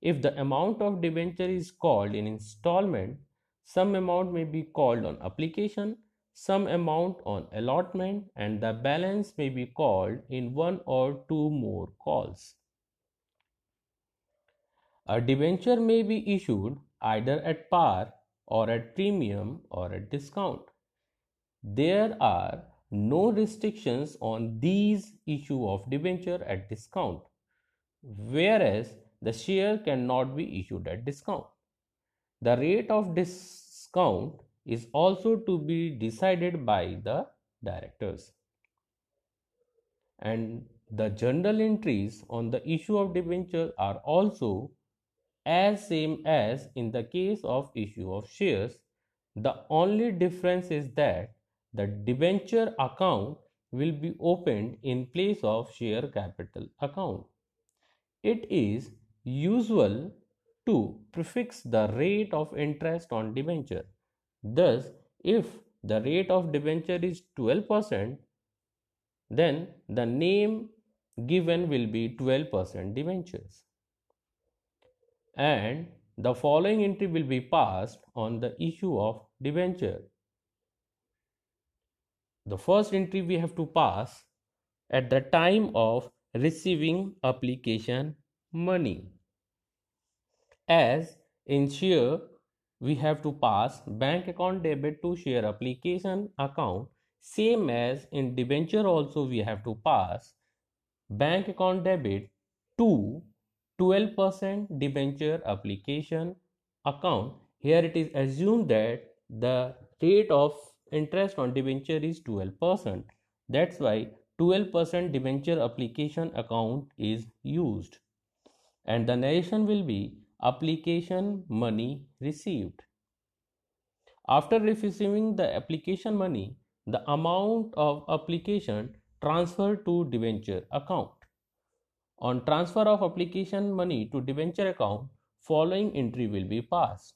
if the amount of debenture is called in installment, some amount may be called on application, some amount on allotment, and the balance may be called in one or two more calls. A debenture may be issued either at par or at premium or at discount. There are no restrictions on these issue of debenture at discount, whereas the share cannot be issued at discount. The rate of discount is also to be decided by the directors. And the journal entries on the issue of debenture are also as same as in the case of issue of shares. The only difference is that the debenture account will be opened in place of share capital account. It is usual to prefix the rate of interest on debenture. Thus, if the rate of debenture is 12%, then the name given will be 12% debentures. And the following entry will be passed on the issue of debenture. The first entry we have to pass at the time of receiving application money as in share we have to pass bank account debit to share application account same as in debenture also we have to pass bank account debit to 12% debenture application account. Here it is assumed that the rate of interest on debenture is 12% that's why 12% debenture application account is used. And the narration will be application money received. After receiving the application money, the amount of application transferred to debenture account. On transfer of application money to debenture account, following entry will be passed.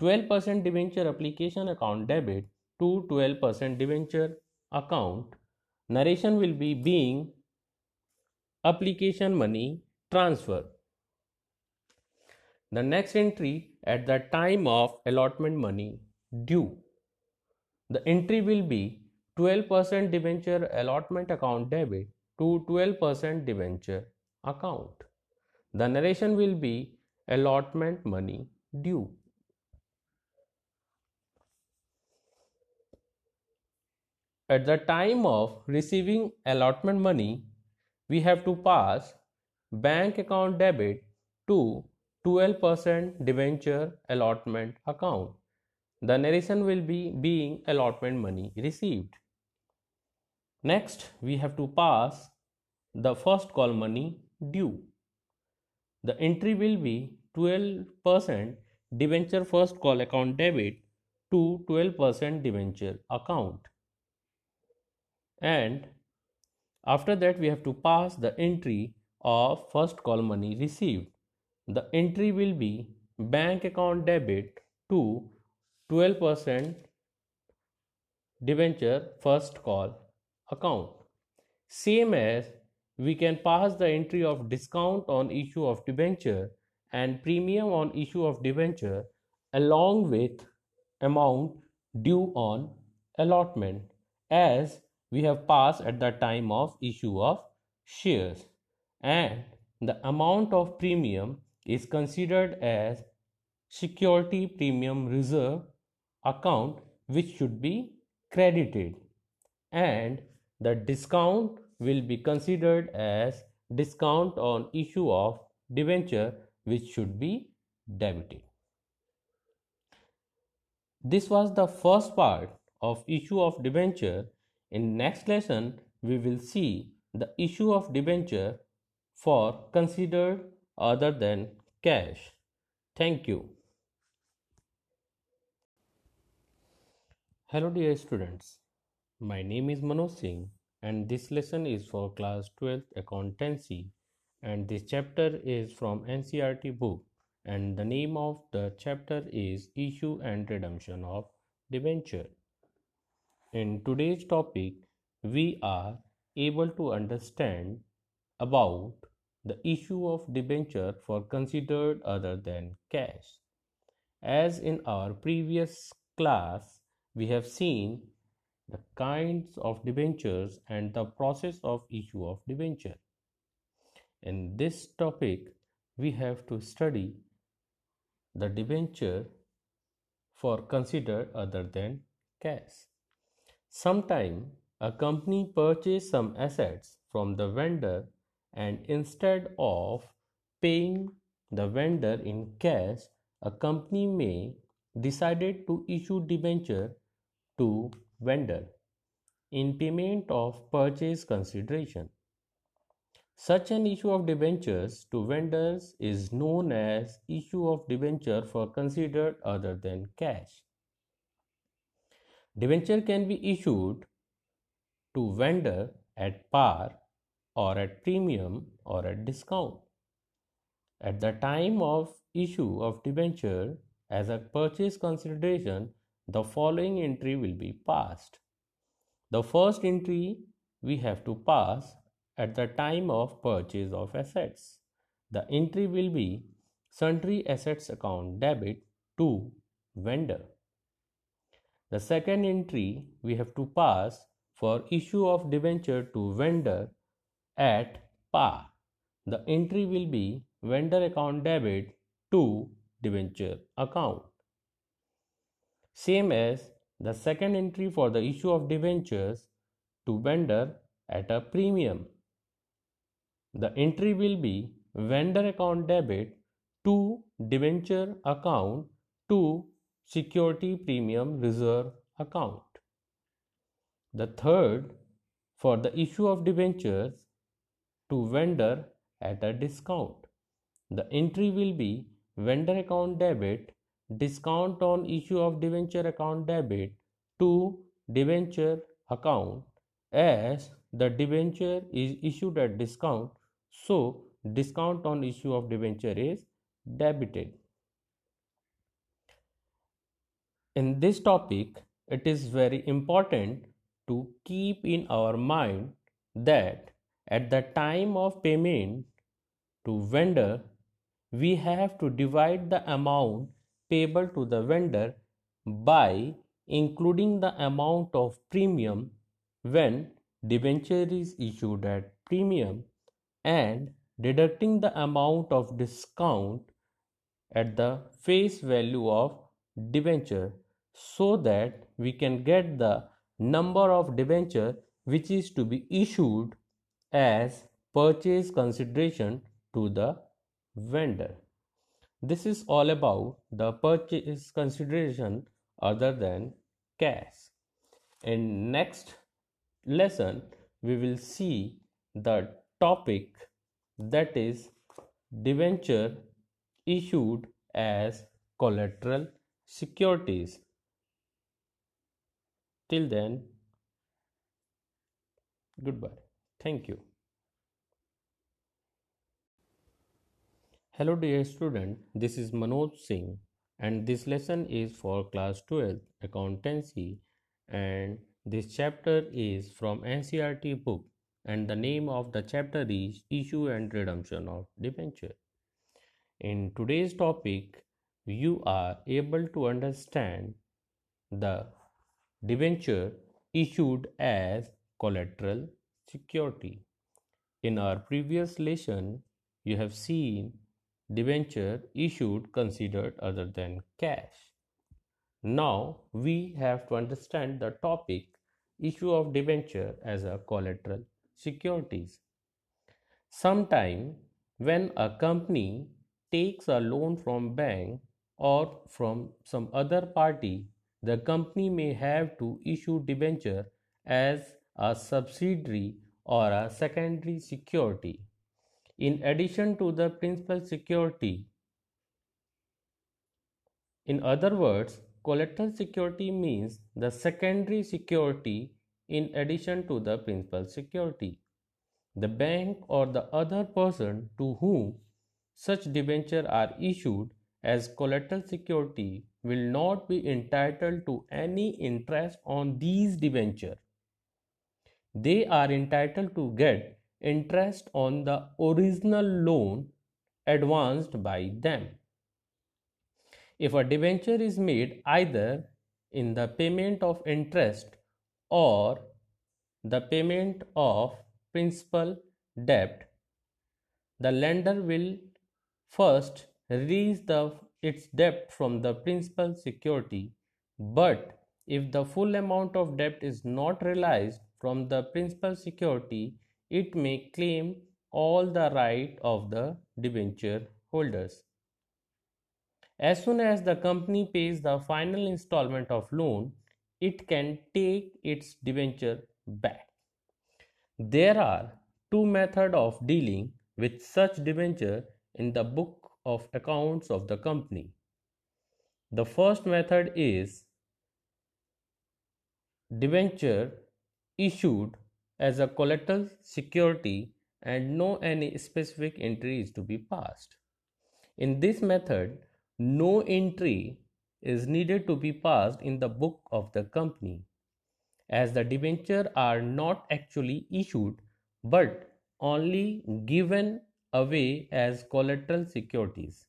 12% debenture application account debit to 12% debenture account. Narration will be being application money transfer. The next entry at the time of allotment money due. The entry will be 12% debenture allotment account debit to 12% debenture account. The narration will be allotment money due. At the time of receiving allotment money, we have to pass bank account debit to 12% debenture allotment account. The narration will be being allotment money received. Next, we have to pass the first call money due. The entry will be 12% debenture first call account debit to 12% debenture account. And after that, we have to pass the entry of first call money received the entry will be bank account debit to 12% debenture first call account. Same as we can pass the entry of discount on issue of debenture and premium on issue of debenture along with amount due on allotment as we have passed at the time of issue of shares. And the amount of premium is considered as security premium reserve account which should be credited and the discount will be considered as discount on issue of debenture which should be debited. This was the first part of issue of debenture. In next lesson, we will see the issue of debenture for considered other than cash. Thank you. Hello dear students. My name is Manoj Singh and this lesson is for class 12th accountancy and this chapter is from NCERT book and the name of the chapter is issue and redemption of debenture. In today's topic we are able to understand about the issue of debenture for considered other than cash. As in our previous class, we have seen the kinds of debentures and the process of issue of debenture. In this topic, we have to study the debenture for considered other than cash. Sometime a company purchase some assets from the vendor and instead of paying the vendor in cash, a company may decided to issue debenture to vendor in payment of purchase consideration. Such an issue of debentures to vendors is known as issue of debenture for considered other than cash. Debenture can be issued to vendor at par or at premium or at discount. At the time of issue of debenture as a purchase consideration, the following entry will be passed. The first entry we have to pass at the time of purchase of assets. The entry will be sundry assets account debit to vendor. The second entry we have to pass for issue of debenture to vendor at par. The entry will be vendor account debit to debenture account. same as the second entry for the issue of debentures to vendor at a premium. The entry will be vendor account debit to debenture account to security premium reserve account. The third for the issue of debentures to vendor at a discount. The entry will be vendor account debit discount on issue of debenture account debit to debenture account as the debenture is issued at discount so discount on issue of debenture is debited in this topic it is very important to keep in our mind that at the time of payment to vendor we have to divide the amount payable to the vendor by including the amount of premium when debenture is issued at premium and deducting the amount of discount at the face value of debenture so that we can get the number of debenture which is to be issued as purchase consideration to the vendor. This is all about the purchase consideration other than cash. In next lesson, we will see the topic that is debenture issued as collateral securities. Till then, goodbye. Thank you. Hello dear student, this is Manoj Singh and this lesson is for class 12 accountancy and this chapter is from NCERT book and the name of the chapter is issue and redemption of debenture. In today's topic, you are able to understand the debenture issued as collateral security. In our previous lesson, you have seen debenture issued considered other than cash. Now we have to understand the topic issue of debenture as a collateral securities. Sometime when a company takes a loan from bank or from some other party, the company may have to issue debenture as a subsidiary or a secondary security in addition to the principal security. In other words, collateral security means the secondary security in addition to the principal security. The bank or the other person to whom such debenture are issued as collateral security will not be entitled to any interest on these debenture. They are entitled to get interest on the original loan advanced by them. If a debenture is made either in the payment of interest or the payment of principal debt, the lender will first release the, its debt from the principal security, but if the full amount of debt is not realized from the principal security, it may claim all the right of the debenture holders. As soon as the company pays the final installment of loan, it can take its debenture back. There are two methods of dealing with such debenture in the book of accounts of the company. The first method is debenture issued as a collateral security and no any specific entry is to be passed. In this method, no entry is needed to be passed in the book of the company as the debenture are not actually issued but only given away as collateral securities.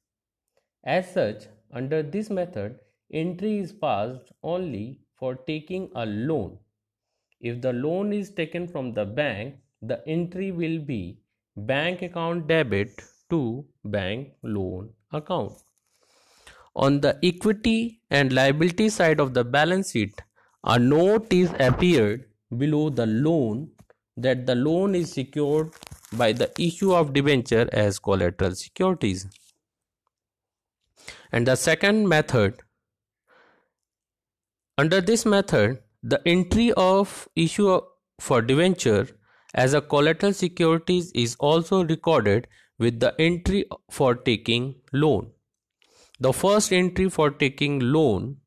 As such, under this method, entry is passed only for taking a loan if the loan is taken from the bank, the entry will be bank account debit to bank loan account. On the equity and liability side of the balance sheet, a note is appeared below the loan that the loan is secured by the issue of debenture as collateral securities. And the second method, under this method, the entry of issue for debenture as a collateral securities is also recorded with the entry for taking loan. The first entry for taking loan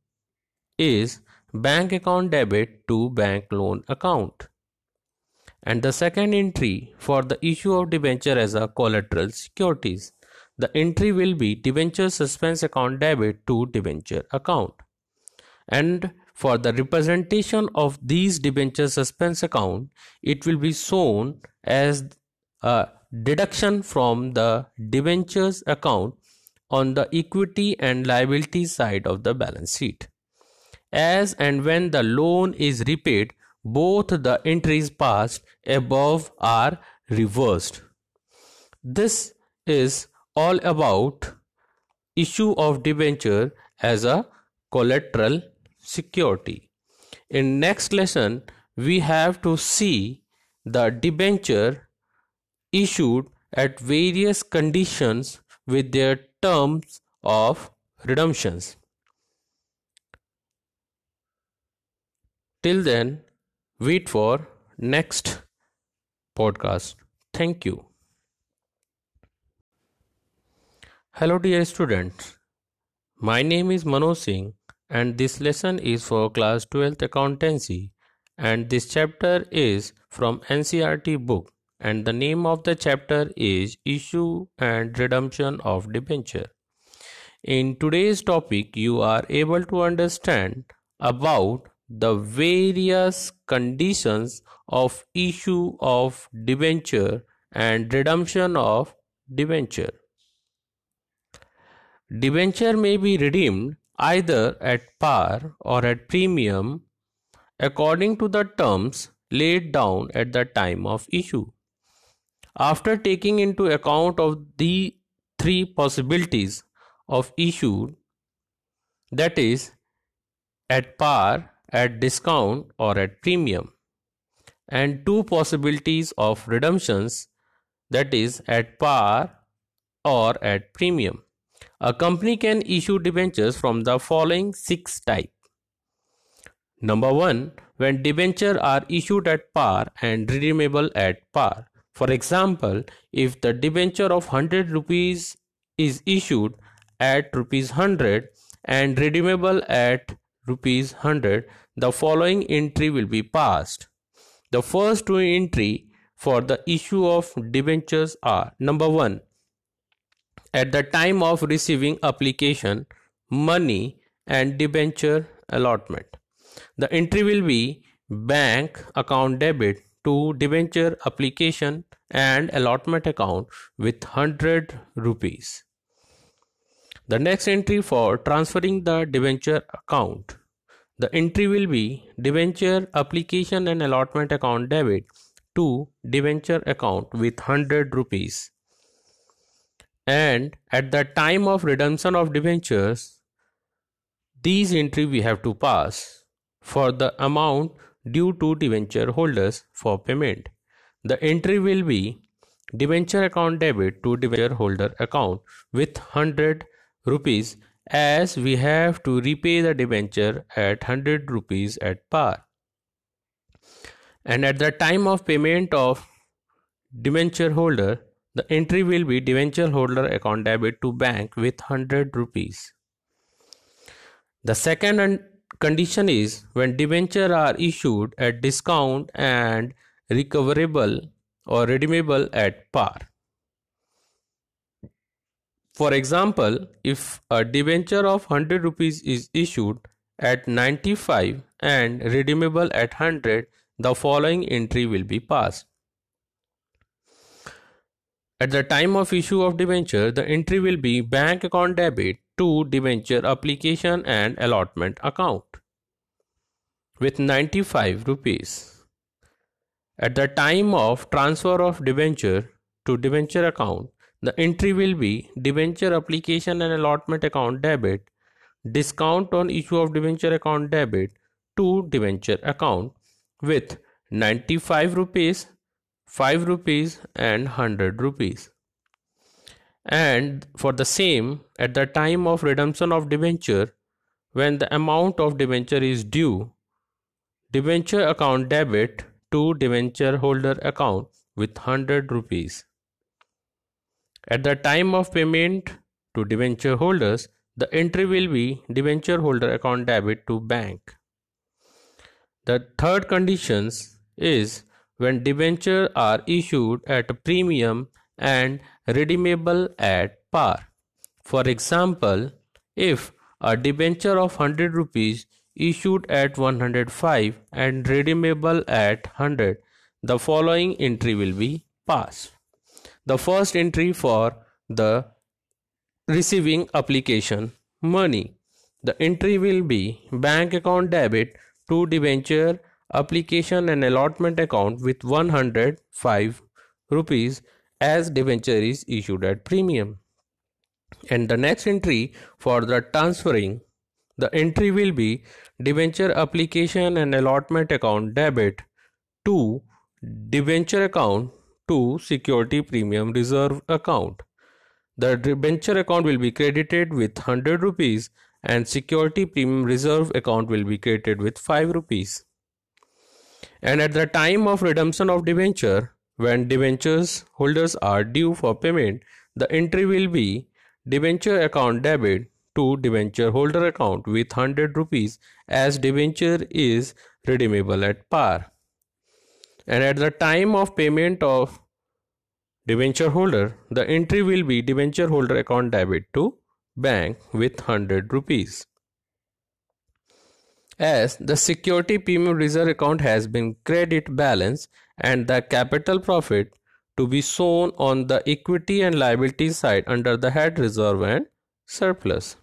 is bank account debit to bank loan account. And the second entry for the issue of debenture as a collateral securities. The entry will be debenture suspense account debit to debenture account. And for the representation of these debenture suspense account, it will be shown as a deduction from the debentures account on the equity and liability side of the balance sheet. As and when the loan is repaid, both the entries passed above are reversed. This is all about issue of debenture as a collateral security. In next lesson, we have to see the debenture issued at various conditions with their terms of redemptions. Till then, wait for next podcast. Thank you. Hello, dear students. My name is Manoj Singh, and this lesson is for class 12th accountancy. And this chapter is from NCERT book. And the name of the chapter is issue and redemption of debenture. In today's topic you are able to understand about the various conditions of issue of debenture and redemption of debenture. Debenture may be redeemed either at par or at premium according to the terms laid down at the time of issue after taking into account of the three possibilities of issue that is at par, at discount or at premium and two possibilities of redemptions that is at par or at premium. A company can issue debentures from the following six types. Number 1 when debentures are issued at par and redeemable at par for example, if the debenture of 100 rupees is issued at rupees 100 and redeemable at rupees 100, the following entry will be passed. The first two entry for the issue of debentures are number 1 at the time of receiving application money and debenture allotment the entry will be bank account debit to debenture application and allotment account with 100 rupees. The next entry for transferring the debenture account. The entry will be debenture application and allotment account debit to debenture account with 100 rupees. And at the time of redemption of debentures, these entry we have to pass for the amount due to debenture holders for payment. The entry will be debenture account debit to debenture holder account with 100 rupees as we have to repay the debenture at 100 rupees at par. And at the time of payment of debenture holder, the entry will be debenture holder account debit to bank with 100 rupees. The second condition is when debenture are issued at discount and recoverable or redeemable at par. For example, if a debenture of 100 rupees is issued at 95 and redeemable at 100, the following entry will be passed. At the time of issue of debenture, the entry will be bank account debit to debenture application and allotment account with 95 rupees. At the time of transfer of debenture to debenture account, the entry will be debenture application and allotment account debit discount on issue of debenture account debit to debenture account with 95 rupees 5 rupees and 100 rupees. And for the same at the time of redemption of debenture when the amount of debenture is due debenture account debit to debenture holder account with 100 rupees. At the time of payment to debenture holders the entry will be debenture holder account debit to bank. The third conditions is when debenture are issued at a premium and redeemable at par. For example, if a debenture of 100 rupees issued at 105 and redeemable at 100, the following entry will be passed. The first entry for the receiving application money. The entry will be bank account debit to debenture application and allotment account with 105 rupees as debenture is issued at premium. And the next entry for the transferring, the entry will be debenture application and allotment account debit to debenture account to security premium reserve account. The debenture account will be credited with 100 rupees and security premium reserve account will be credited with 5 rupees. And at the time of redemption of debenture, when debentures holders are due for payment, the entry will be debenture account debit to debenture holder account with 100 rupees as debenture is redeemable at par. And at the time of payment of debenture holder, the entry will be debenture holder account debit to bank with 100 rupees. As the security premium reserve account has been credit balance and the capital profit to be shown on the equity and liability side under the head reserve and surplus.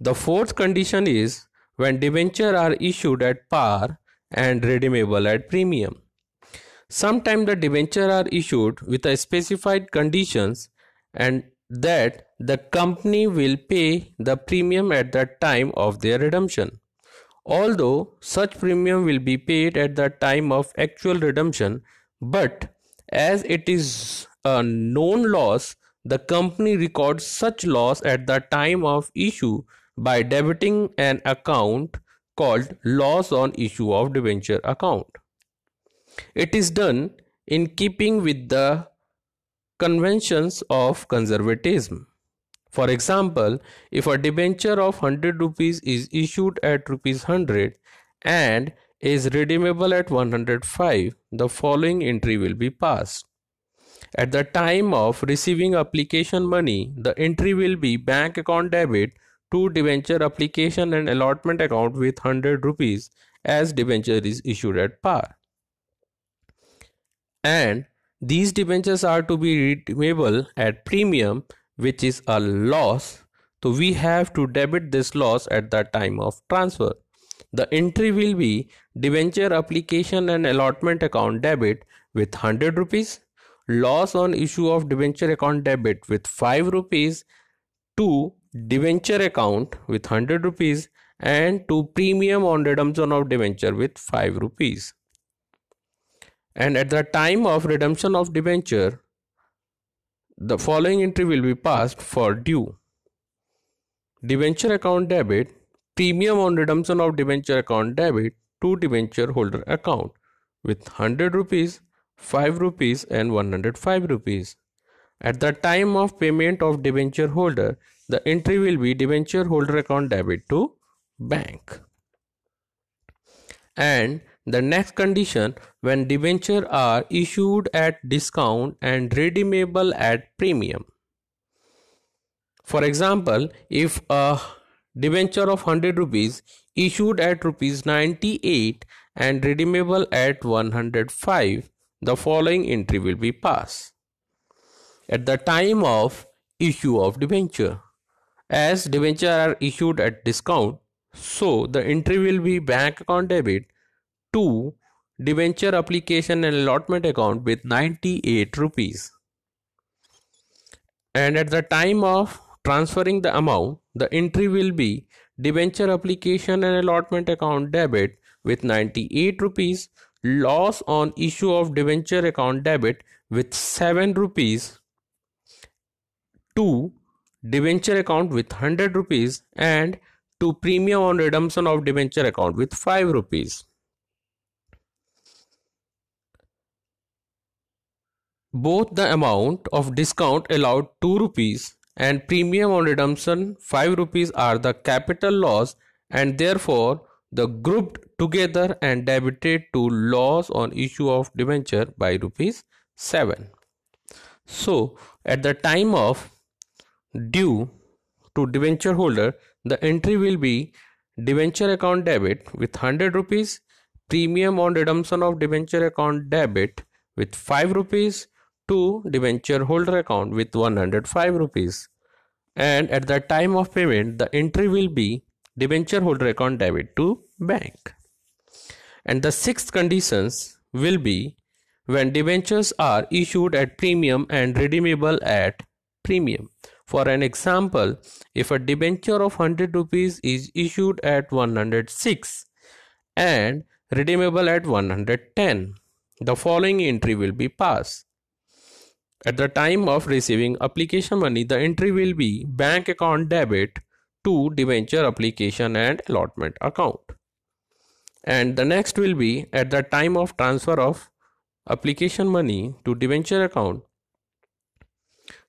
The fourth condition is when debenture are issued at par and redeemable at premium. Sometimes the debenture are issued with a specified conditions and that the company will pay the premium at the time of their redemption. Although such premium will be paid at the time of actual redemption, but as it is a known loss, the company records such loss at the time of issue by debiting an account called loss on issue of debenture account. It is done in keeping with the conventions of conservatism. For example, if a debenture of 100 rupees is issued at rupees 100 and is redeemable at 105, the following entry will be passed. At the time of receiving application money, the entry will be bank account debit to debenture application and allotment account with 100 rupees as debenture is issued at par. And these debentures are to be redeemable at premium which is a loss. So we have to debit this loss at the time of transfer. The entry will be debenture application and allotment account debit with 100 rupees loss on issue of debenture account debit with 5 rupees to debenture account with 100 rupees and to premium on redemption of debenture with 5 rupees. And at the time of redemption of debenture the following entry will be passed for due. Debenture account debit, premium on redemption of debenture account debit to debenture holder account with 100 rupees, 5 rupees and 105 rupees. At the time of payment of debenture holder, the entry will be debenture holder account debit to bank. And the next condition when debenture are issued at discount and redeemable at premium. For example, if a debenture of 100 rupees issued at rupees 98 and redeemable at 105, the following entry will be passed. At the time of issue of debenture, as debenture are issued at discount, so the entry will be bank account debit 2 debenture application and allotment account with 98 rupees and at the time of transferring the amount, the entry will be debenture application and allotment account debit with 98 rupees, loss on issue of debenture account debit with 7 rupees, to debenture account with 100 rupees and to premium on redemption of debenture account with 5 rupees. Both the amount of discount allowed 2 rupees and premium on redemption 5 rupees are the capital loss and therefore the grouped together and debited to loss on issue of debenture by rupees 7. So at the time of due to debenture holder the entry will be debenture account debit with 100 rupees premium on redemption of debenture account debit with 5 rupees to debenture holder account with 105 rupees. And at the time of payment the entry will be debenture holder account debit to bank. And the sixth conditions will be when debentures are issued at premium and redeemable at premium. For an example, if a debenture of 100 rupees is issued at 106 and redeemable at 110, the following entry will be passed. At the time of receiving application money, the entry will be bank account debit to debenture application and allotment account. And the next will be at the time of transfer of application money to debenture account,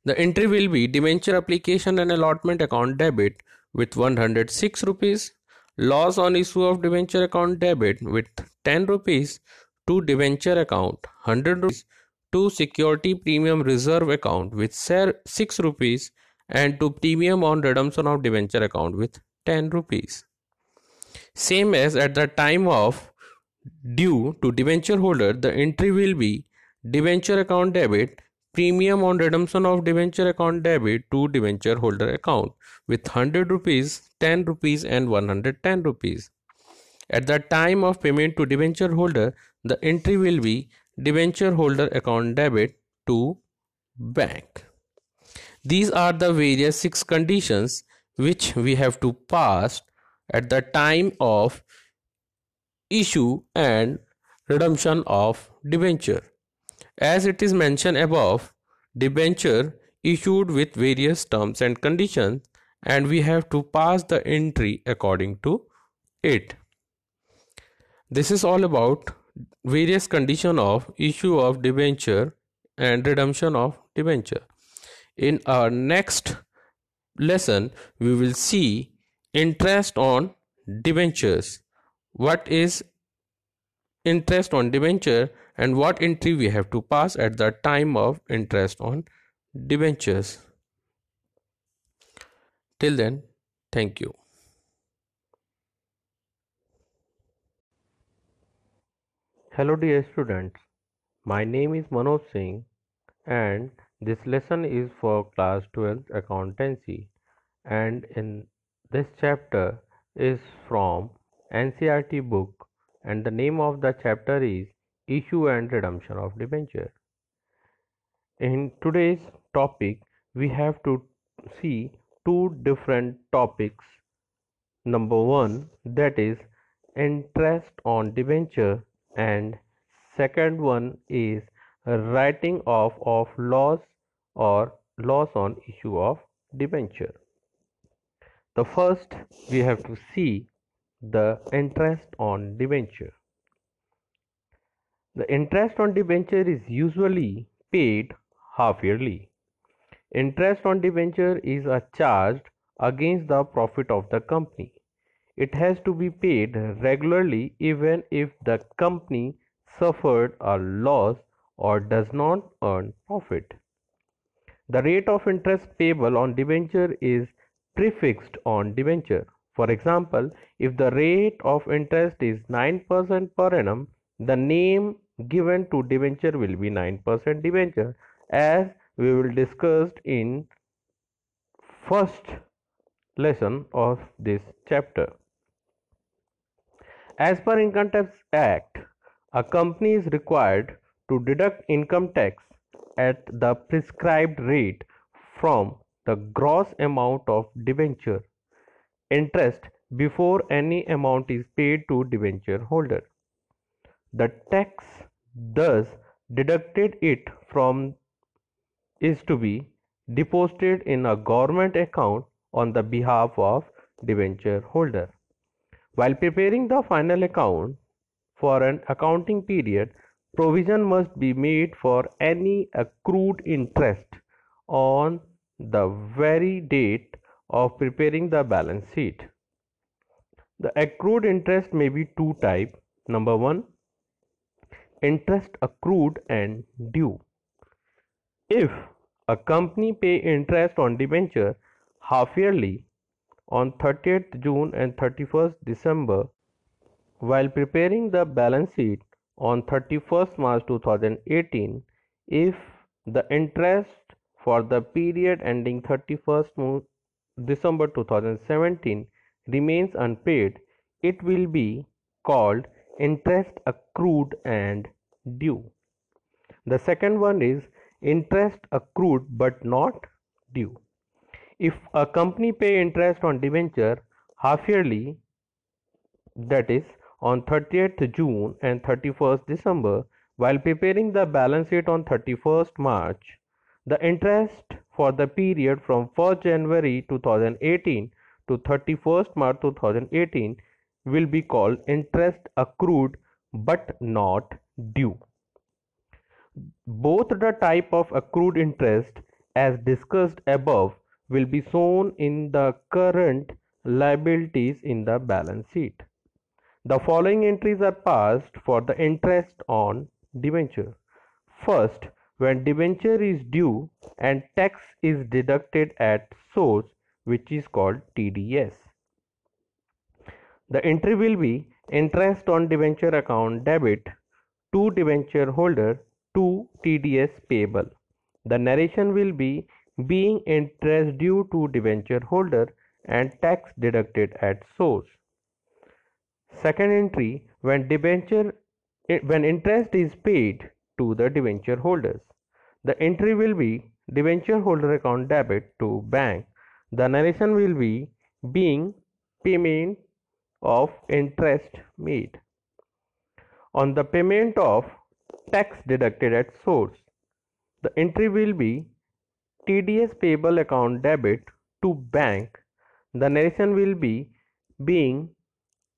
the entry will be debenture application and allotment account debit with 106 rupees, loss on issue of debenture account debit with 10 rupees to debenture account 100 rupees to security premium reserve account with 6 rupees and to premium on redemption of debenture account with 10 rupees. Same as at the time of due to debenture holder, the entry will be debenture account debit Premium on redemption of debenture account debit to debenture holder account with 100 rupees, 10 rupees and 110 rupees. At the time of payment to debenture holder, the entry will be debenture holder account debit to bank. These are the various six conditions which we have to pass at the time of issue and redemption of debenture. As it is mentioned above, debenture issued with various terms and conditions and we have to pass the entry according to it. This is all about various condition of issue of debenture and redemption of debenture. In our next lesson, we will see interest on debentures. What is interest on debenture and what entry we have to pass at the time of interest on debentures. Till then, thank you. Hello dear students, my name is Manoj Singh and this lesson is for class 12 accountancy and in this chapter is from NCERT book and the name of the chapter is issue and redemption of debenture. In today's topic, we have to see two different topics. Number one, that is interest on debenture, and second one is writing off of loss or loss on issue of debenture. The first, we have to see the interest on debenture. The interest on debenture is usually paid half yearly. Interest on debenture is a charged against the profit of the company. It has to be paid regularly even if the company suffered a loss or does not earn profit. The rate of interest payable on debenture is prefixed on debenture. For example, if the rate of interest is 9% per annum, the name given to debenture will be 9% debenture as we will discussed in first lesson of this chapter. As per Income Tax Act, a company is required to deduct income tax at the prescribed rate from the gross amount of debenture interest before any amount is paid to debenture holder. The tax thus deducted it from is to be deposited in a government account on the behalf of debenture holder. While preparing the final account for an accounting period, provision must be made for any accrued interest on the very date of preparing the balance sheet. The accrued interest may be two type. Number one, interest accrued and due. If a company pay interest on debenture half yearly on 30th June and 31st December while preparing the balance sheet on 31st March 2018 if the interest for the period ending 31st December 2017 remains unpaid, it will be called interest accrued and due. The second one is interest accrued but not due. If a company pay interest on debenture half yearly, that is on 30th June and 31st December, while preparing the balance sheet on 31st March, the interest for the period from 1st January 2018 to 31st March 2018 will be called interest accrued but not due. Both the type of accrued interest as discussed above will be shown in the current liabilities in the balance sheet. The following entries are passed for the interest on debenture. First, when debenture is due and tax is deducted at source which is called TDS. The entry will be interest on debenture account debit to debenture holder to TDS payable. The narration will be being interest due to debenture holder and tax deducted at source. Second entry when debenture when interest is paid to the debenture holders. The entry will be debenture holder account debit to bank the narration will be being payment of interest made on the payment of tax deducted at source. The entry will be TDS payable account debit to bank. The narration will be being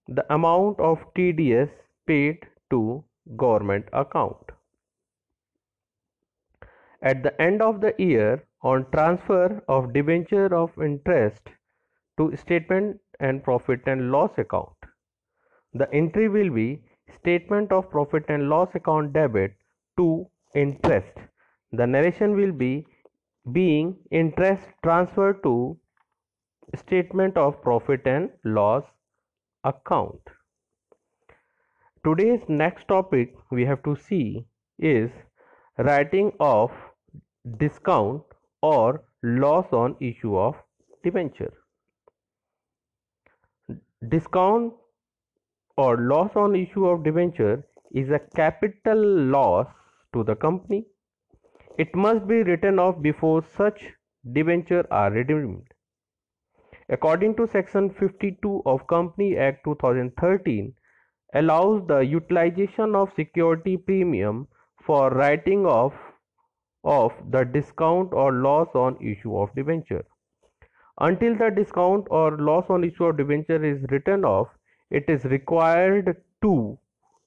the amount of TDS paid to government account. At the end of the year, on transfer of debenture of interest to statement and profit and loss account. The entry will be statement of profit and loss account debit to interest. The narration will be being interest transferred to statement of profit and loss account. Today's next topic we have to see is writing of discount or loss on issue of debenture. Discount or loss on issue of debenture is a capital loss to the company. It must be written off before such debenture are redeemed. According to section 52 of Company Act 2013 allows the utilization of security premium for writing off of the discount or loss on issue of debenture. Until the discount or loss on issue of debenture is written off, it is required to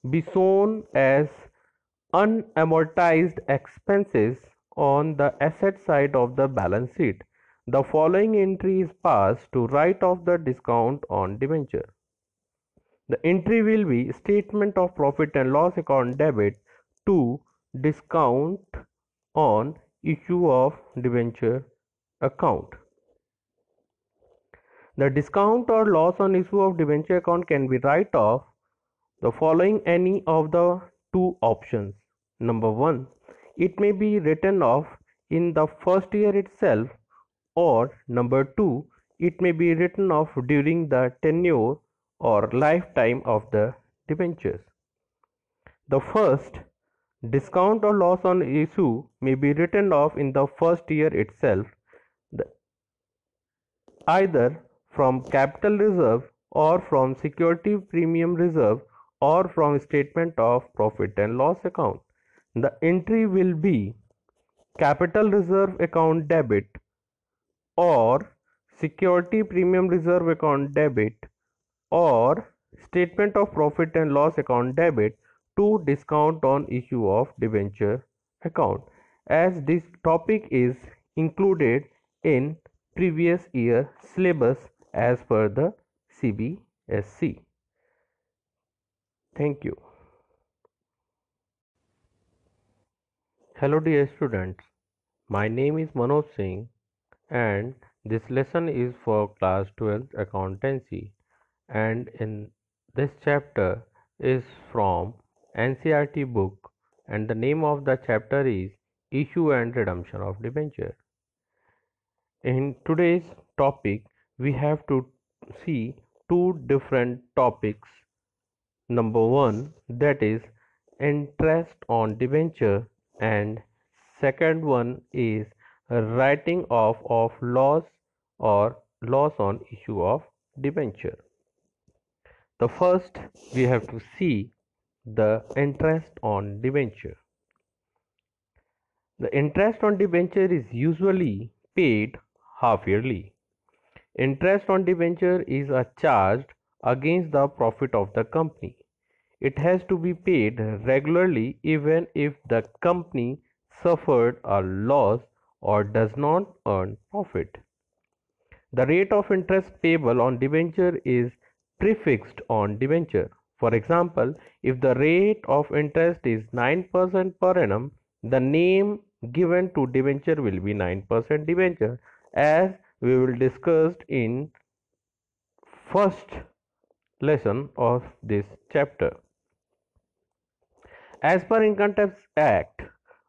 be shown as unamortized expenses on the asset side of the balance sheet. The following entry is passed to write off the discount on debenture. The entry will be statement of profit and loss account debit to discount on issue of debenture account. The discount or loss on issue of debenture account can be write off the following any of the two options. Number one, it may be written off in the first year itself or number two, it may be written off during the tenure or lifetime of the debentures. The first Discount or loss on issue may be written off in the first year itself. Either from capital reserve or from security premium reserve or from statement of profit and loss account. The entry will be capital reserve account debit or security premium reserve account debit or statement of profit and loss account debit to discount on issue of debenture account as this topic is included in previous year syllabus as per the CBSE. Thank you. Hello dear students, my name is Manoj Singh and this lesson is for class 12 accountancy and in this chapter is from NCERT book and the name of the chapter is issue and redemption of debenture. In today's topic we have to see two different topics. Number one that is interest on debenture and second one is writing off of loss or loss on issue of debenture. The first we have to see the interest on debenture. The interest on debenture is usually paid half yearly. Interest on debenture is a charged against the profit of the company. It has to be paid regularly even if the company suffered a loss or does not earn profit. The rate of interest payable on debenture is prefixed on debenture. For example, if the rate of interest is 9% per annum, the name given to debenture will be 9% debenture as we will discuss in first lesson of this chapter. As per Income Tax Act,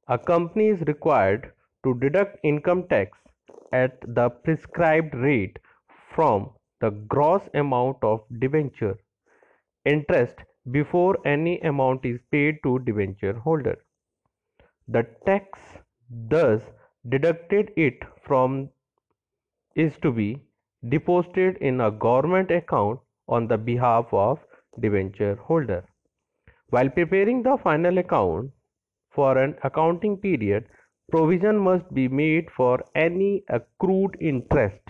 a company is required to deduct income tax at the prescribed rate from the gross amount of debenture interest before any amount is paid to debenture holder. The tax thus deducted it from is to be deposited in a government account on the behalf of debenture holder. While preparing the final account for an accounting period, provision must be made for any accrued interest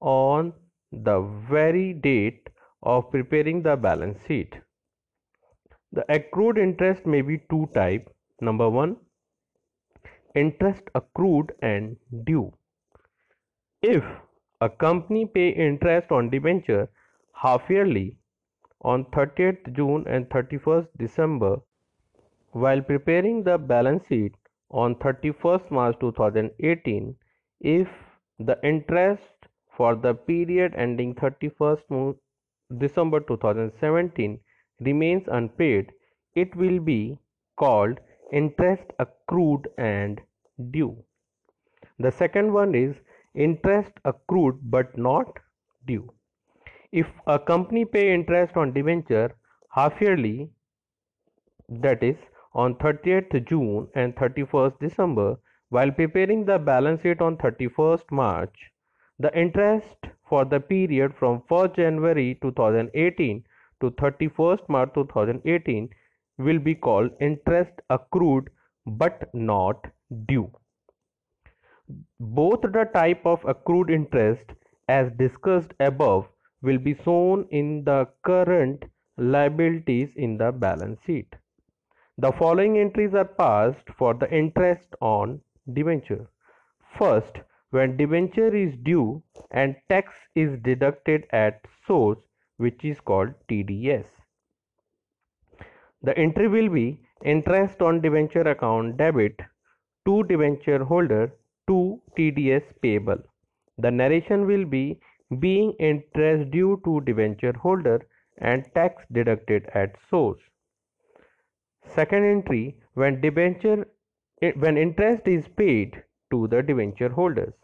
on the very date of preparing the balance sheet. The accrued interest may be two type. Number one, interest accrued and due. If a company pay interest on debenture half yearly on 30th June and 31st December while preparing the balance sheet on 31st March 2018 if the interest for the period ending 31st December 2017 remains unpaid it will be called interest accrued and due. The second one is interest accrued but not due if a company pay interest on debenture half yearly that is on 30th June and 31st December while preparing the balance sheet on 31st March the interest for the period from 1st January 2018 to 31st March 2018 will be called interest accrued but not due. Both the type of accrued interest as discussed above will be shown in the current liabilities in the balance sheet. The following entries are passed for the interest on debenture. First, when debenture is due and tax is deducted at source which is called TDS. The entry will be interest on debenture account debit to debenture holder to TDS payable. The narration will be being interest due to debenture holder and tax deducted at source. Second entry when debenture eh, when interest is paid to the debenture holders.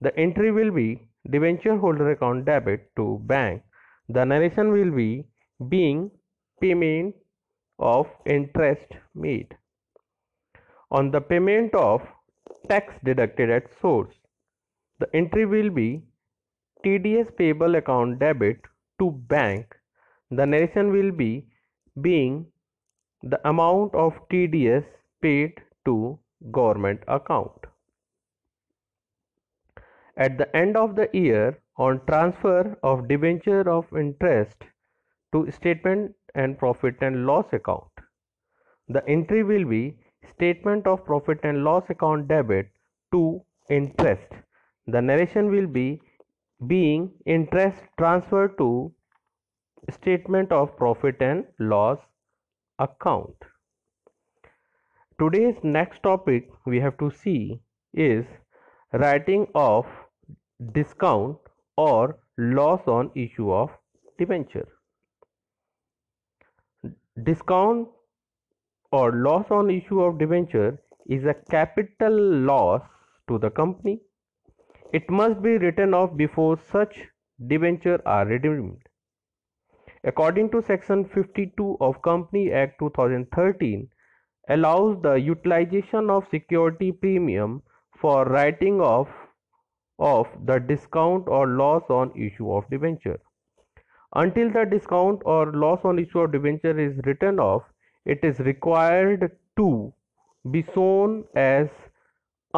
The entry will be debenture holder account debit to bank. The narration will be being payment of interest made on the payment of tax deducted at source. The entry will be TDS payable account debit to bank, the narration will be being the amount of TDS paid to government account. At the end of the year, on transfer of debenture of interest to statement and profit and loss account, the entry will be statement of profit and loss account debit to interest. The narration will be being interest transferred to statement of profit and loss account. Today's next topic we have to see is writing of discount or loss on issue of debenture. Discount or loss on issue of debenture is a capital loss to the company. It must be written off before such debenture are redeemed. According to section 52 of Company Act 2013 allows the utilization of security premium for writing off of the discount or loss on issue of debenture. Until the discount or loss on issue of debenture is written off, it is required to be shown as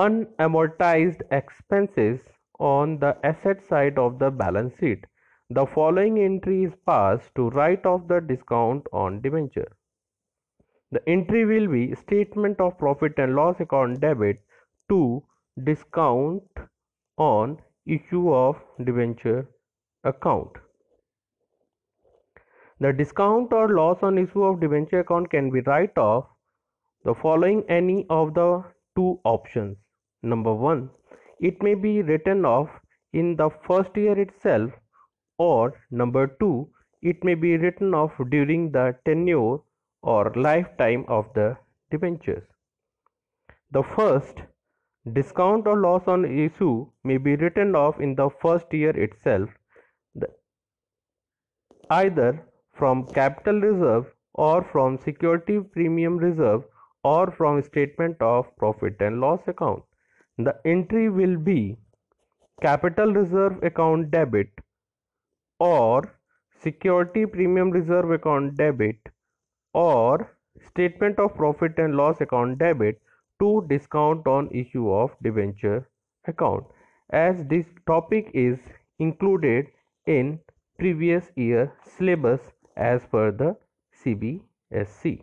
unamortized expenses on the asset side of the balance sheet. The following entry is passed to write off the discount on debenture. The entry will be statement of profit and loss account debit to discount on issue of debenture account. The discount or loss on issue of debenture account can be write off the following any of the two options. Number one, it may be written off in the first year itself, or number two, it may be written off during the tenure or lifetime of the debentures. The first Discount or loss on issue may be written off in the first year itself, either from capital reserve or from security premium reserve or from statement of profit and loss account. The entry will be capital reserve account debit or security premium reserve account debit or statement of profit and loss account debit to discount on issue of debenture account as this topic is included in previous year syllabus as per the CBSE.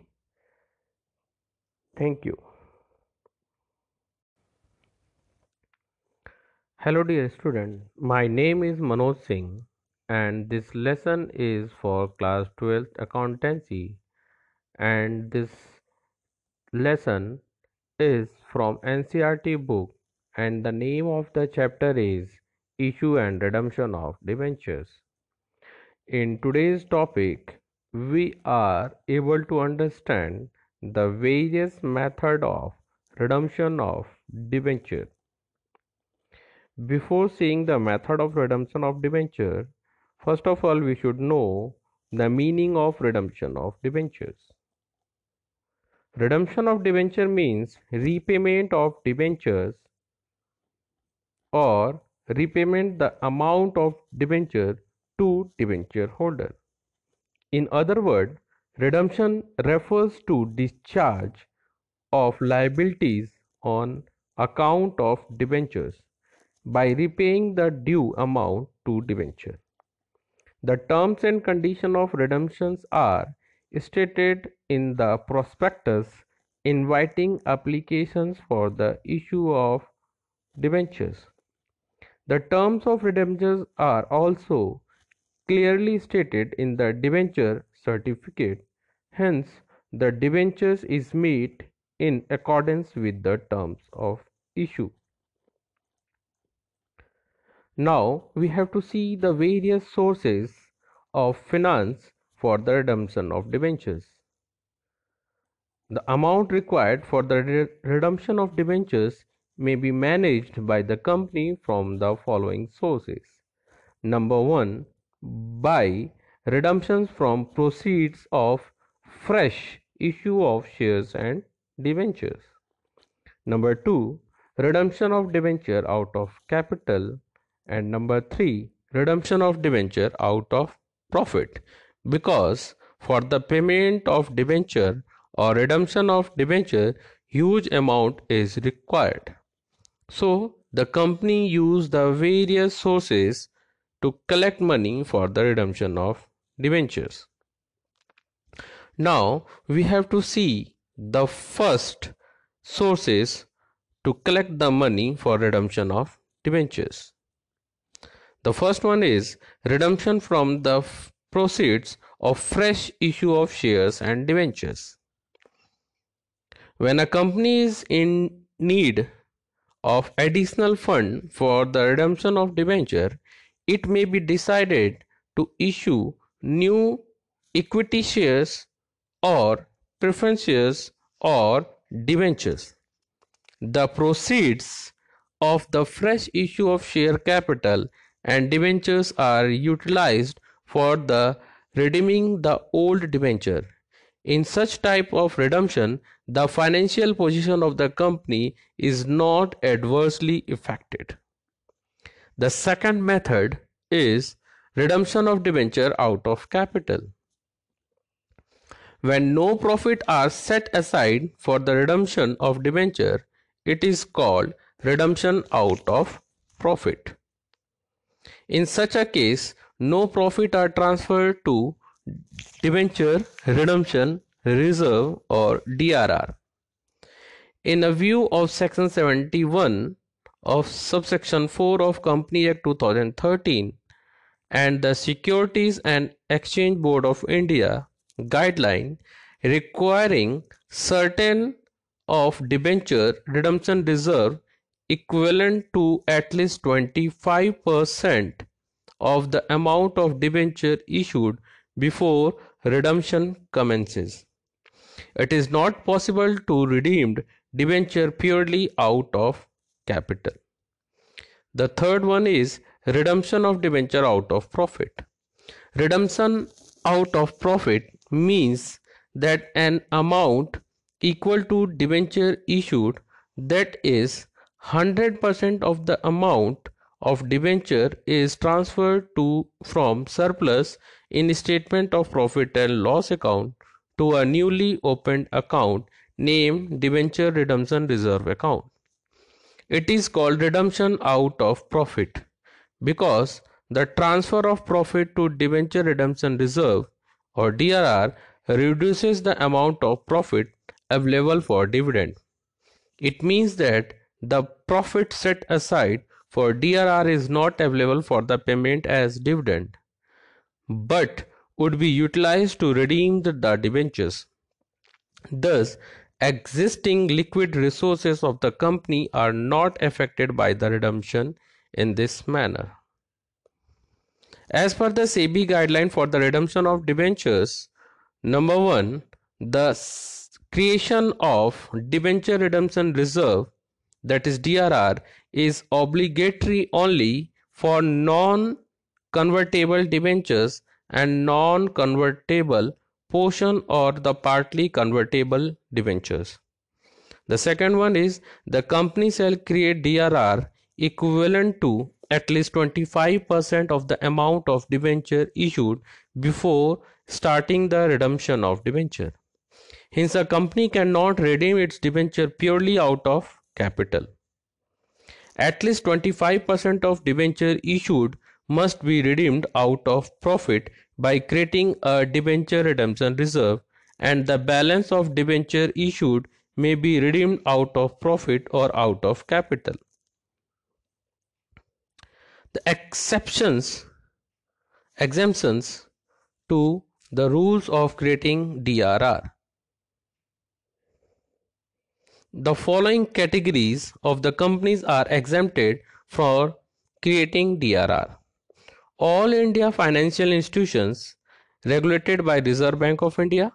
Thank you. Hello dear student, my name is Manoj Singh and this lesson is for class 12th accountancy and this lesson is from NCERT book and the name of the chapter is Issue and Redemption of Debentures. In today's topic, we are able to understand the various method of redemption of debenture. Before seeing the method of redemption of debenture, first of all we should know the meaning of redemption of debentures. Redemption of debenture means repayment of debentures or repayment the amount of debenture to debenture holder. In other words, redemption refers to discharge of liabilities on account of debentures by repaying the due amount to debenture. The terms and conditions of redemptions are stated in the prospectus inviting applications for the issue of debentures. The terms of redemptions are also clearly stated in the debenture certificate. Hence, the debentures is made in accordance with the terms of issue. Now, we have to see the various sources of finance for the redemption of debentures. The amount required for the re redemption of debentures may be managed by the company from the following sources. Number 1. By redemptions from proceeds of fresh issue of shares and debentures. Number 2. Redemption of debenture out of capital. And number 3. redemption of debenture out of profit. Because for the payment of debenture or redemption of debenture huge amount is required. So the company used the various sources to collect money for the redemption of debentures. Now we have to see the first sources to collect the money for redemption of debentures the first one is redemption from the proceeds of fresh issue of shares and debentures. When a company is in need of additional fund for the redemption of debenture, it may be decided to issue new equity shares or preference shares or debentures. The proceeds of the fresh issue of share capital and debentures are utilized for the redeeming the old debenture. In such type of redemption, the financial position of the company is not adversely affected. The second method is redemption of debenture out of capital. When no profit are set aside for the redemption of debenture, it is called redemption out of profit. In such a case, no profit are transferred to debenture redemption reserve or DRR. In a view of section 71 of subsection 4 of Company Act 2013 and the Securities and Exchange Board of India guideline requiring certain of debenture redemption reserve equivalent to at least 25% of the amount of debenture issued before redemption commences. It is not possible to redeem debenture purely out of capital. The third one is redemption of debenture out of profit. Redemption out of profit means that an amount equal to debenture issued that is 100% of the amount of debenture is transferred to from surplus in statement of profit and loss account to a newly opened account named debenture redemption reserve account. It is called redemption out of profit because the transfer of profit to debenture redemption reserve or DRR reduces the amount of profit available for dividend. It means that the profit set aside for DRR is not available for the payment as dividend, but would be utilized to redeem the, debentures. Thus, existing liquid resources of the company are not affected by the redemption in this manner. As per the SEBI guideline for the redemption of debentures, number one, the creation of debenture redemption reserve that is DRR is obligatory only for non-convertible debentures and non-convertible portion or the partly convertible debentures. The second one is the company shall create DRR equivalent to at least 25% of the amount of debenture issued before starting the redemption of debenture. Hence, a company cannot redeem its debenture purely out of capital. At least 25% of debenture issued must be redeemed out of profit by creating a debenture redemption reserve and the balance of debenture issued may be redeemed out of profit or out of capital. The exceptions exemptions to the rules of creating DRR the following categories of the companies are exempted for creating DRR. All India financial institutions regulated by Reserve Bank of India.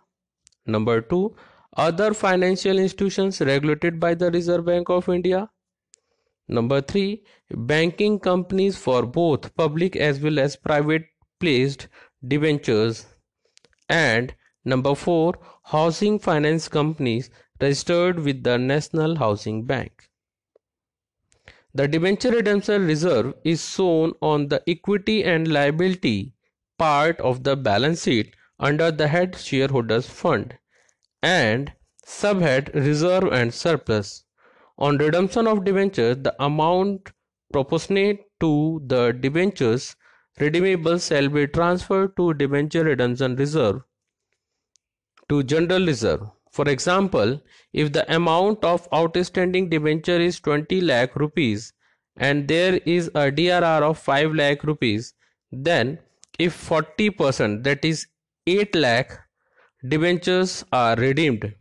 Number 2. Other financial institutions regulated by the Reserve Bank of India. Number 3. Banking companies for both public as well as private placed debentures. And number 4. Housing finance companies registered with the National Housing Bank. The debenture redemption reserve is shown on the equity and liability part of the balance sheet under the head shareholders fund and subhead reserve and surplus. On redemption of debentures, the amount proportionate to the debentures redeemable shall be transferred to debenture redemption reserve to general reserve. For example, if the amount of outstanding debenture is 20 lakh rupees and there is a DRR of 5 lakh rupees, then if 40% that is 8 lakh debentures are redeemed,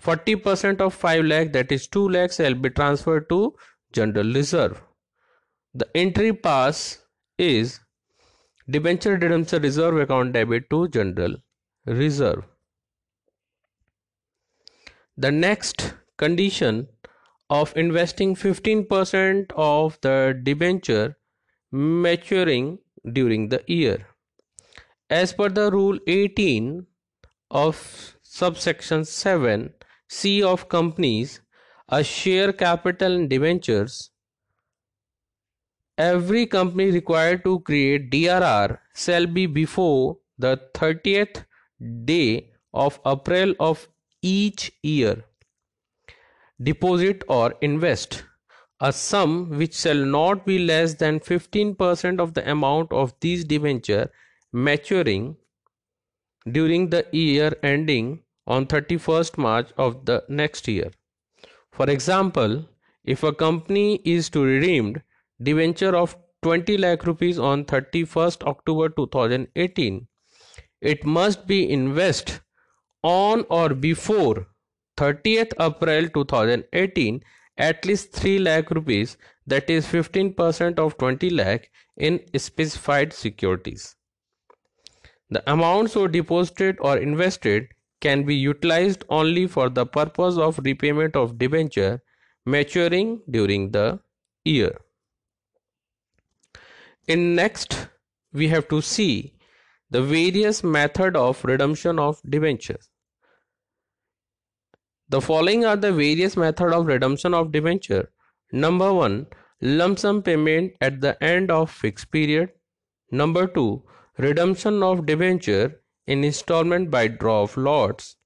40% of 5 lakh that is 2 lakh shall be transferred to general reserve. The entry pass is debenture redemption reserve account debit to general reserve. The next condition of investing 15% of the debenture maturing during the year. As per the rule 18 of subsection 7 C of companies, a share capital and debentures, every company required to create DRR shall be before the 30th day of April of each year. Deposit or invest a sum which shall not be less than 15% of the amount of these debenture maturing during the year ending on 31st March of the next year. For example, if a company is to redeem debenture of 20 lakh rupees on 31st October 2018, it must be invest on or before 30th April 2018 at least 3 lakh rupees that is 15% of 20 lakh in specified securities. The amounts so deposited or invested can be utilized only for the purpose of repayment of debenture maturing during the year. In next we have to see the various method of redemption of debentures. The following are the various method of redemption of debenture. Number 1. Lump sum payment at the end of fixed period. Number 2. Redemption of debenture in installment by draw of lots.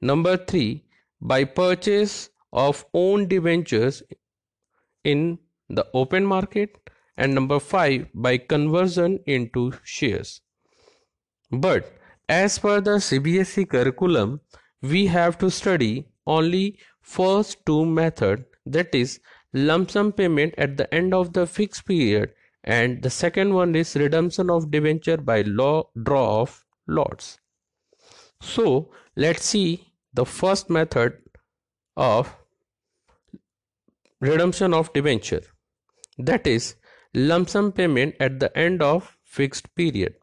Number 3. By purchase of own debentures in the open market. And number 5. By conversion into shares. But as per the CBSE curriculum, we have to study only first two method that is lump sum payment at the end of the fixed period and the second one is redemption of debenture by law draw of lots. So let's see the first method of redemption of debenture that is lump sum payment at the end of fixed period.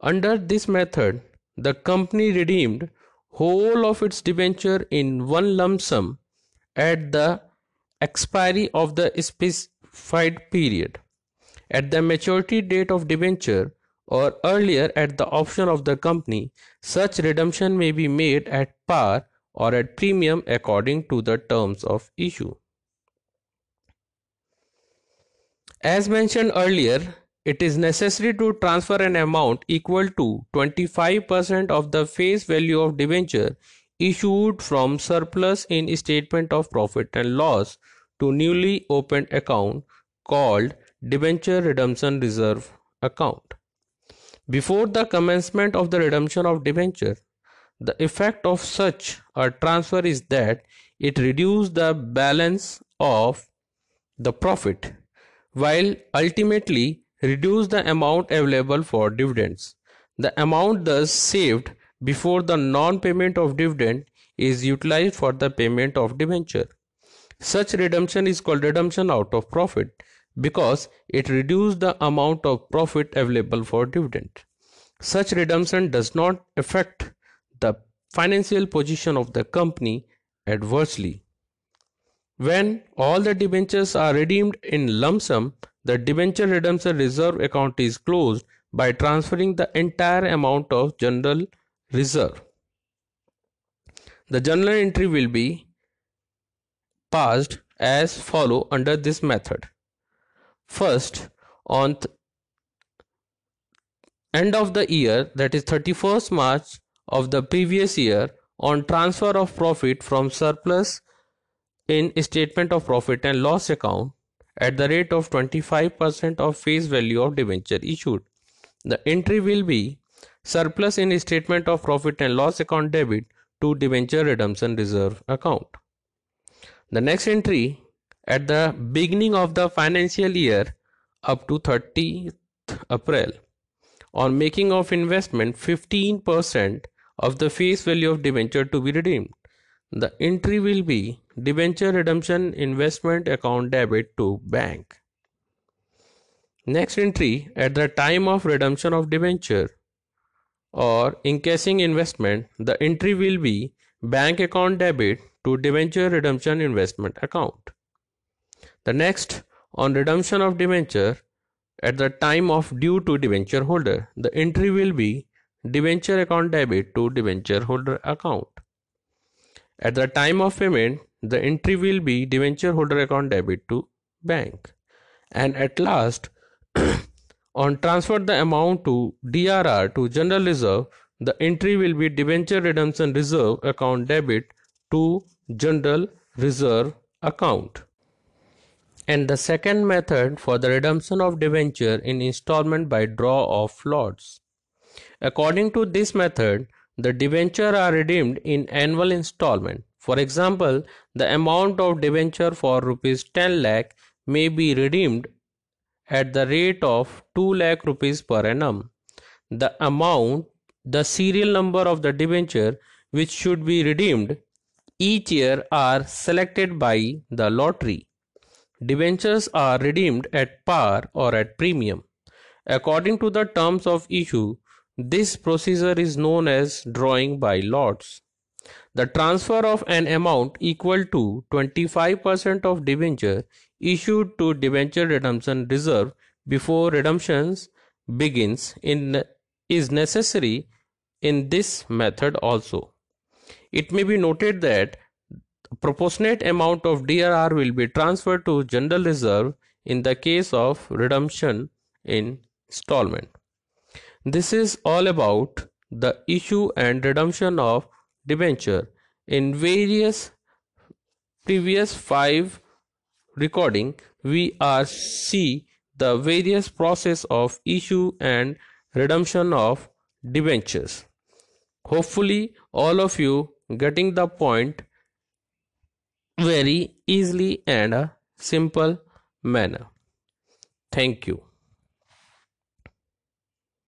Under this method, the company redeemed whole of its debenture in one lump sum at the expiry of the specified period. At the maturity date of debenture or earlier at the option of the company, such redemption may be made at par or at premium according to the terms of issue. As mentioned earlier, it is necessary to transfer an amount equal to 25% of the face value of debenture issued from surplus in statement of profit and loss to newly opened account called debenture redemption reserve account. Before the commencement of the redemption of debenture, the effect of such a transfer is that it reduces the balance of the profit while ultimately reduce the amount available for dividends. The amount thus saved before the non-payment of dividend is utilized for the payment of debenture. Such redemption is called redemption out of profit because it reduces the amount of profit available for dividend. Such redemption does not affect the financial position of the company adversely. When all the debentures are redeemed in lump sum, the debenture redemption reserve account is closed by transferring the entire amount of general reserve. The journal entry will be passed as follow under this method. First, on end of the year that is 31st March of the previous year on transfer of profit from surplus in statement of profit and loss account at the rate of 25% of face value of debenture issued. The entry will be surplus in statement of profit and loss account debit to debenture redemption reserve account. The next entry at the beginning of the financial year up to 30th April on making of investment 15% of the face value of debenture to be redeemed. The entry will be debenture redemption investment account debit to bank. Next entry at the time of redemption of debenture or encashing investment, the entry will be bank account debit to debenture redemption investment account. The next on redemption of debenture at the time of due to debenture holder, the entry will be debenture account debit to debenture holder account. At the time of payment, the entry will be debenture holder account debit to bank. And at last, on transfer the amount to DRR to general reserve, the entry will be debenture redemption reserve account debit to general reserve account. And the second method for the redemption of debenture in installment by draw of lots. According to this method, the debenture are redeemed in annual installment. For example, the amount of debenture for rupees 10 lakh may be redeemed at the rate of 2 lakh rupees per annum. The amount, the serial number of the debenture which should be redeemed each year are selected by the lottery. Debentures are redeemed at par or at premium. According to the terms of issue, this procedure is known as drawing by lots. The transfer of an amount equal to 25% of debenture issued to debenture redemption reserve before redemptions begins in, is necessary in this method also. It may be noted that proportionate amount of DRR will be transferred to general reserve in the case of redemption in installment. This is all about the issue and redemption of debenture in various previous five recording we are see the various process of issue and redemption of debentures. Hopefully all of you getting the point very easily and a simple manner. Thank you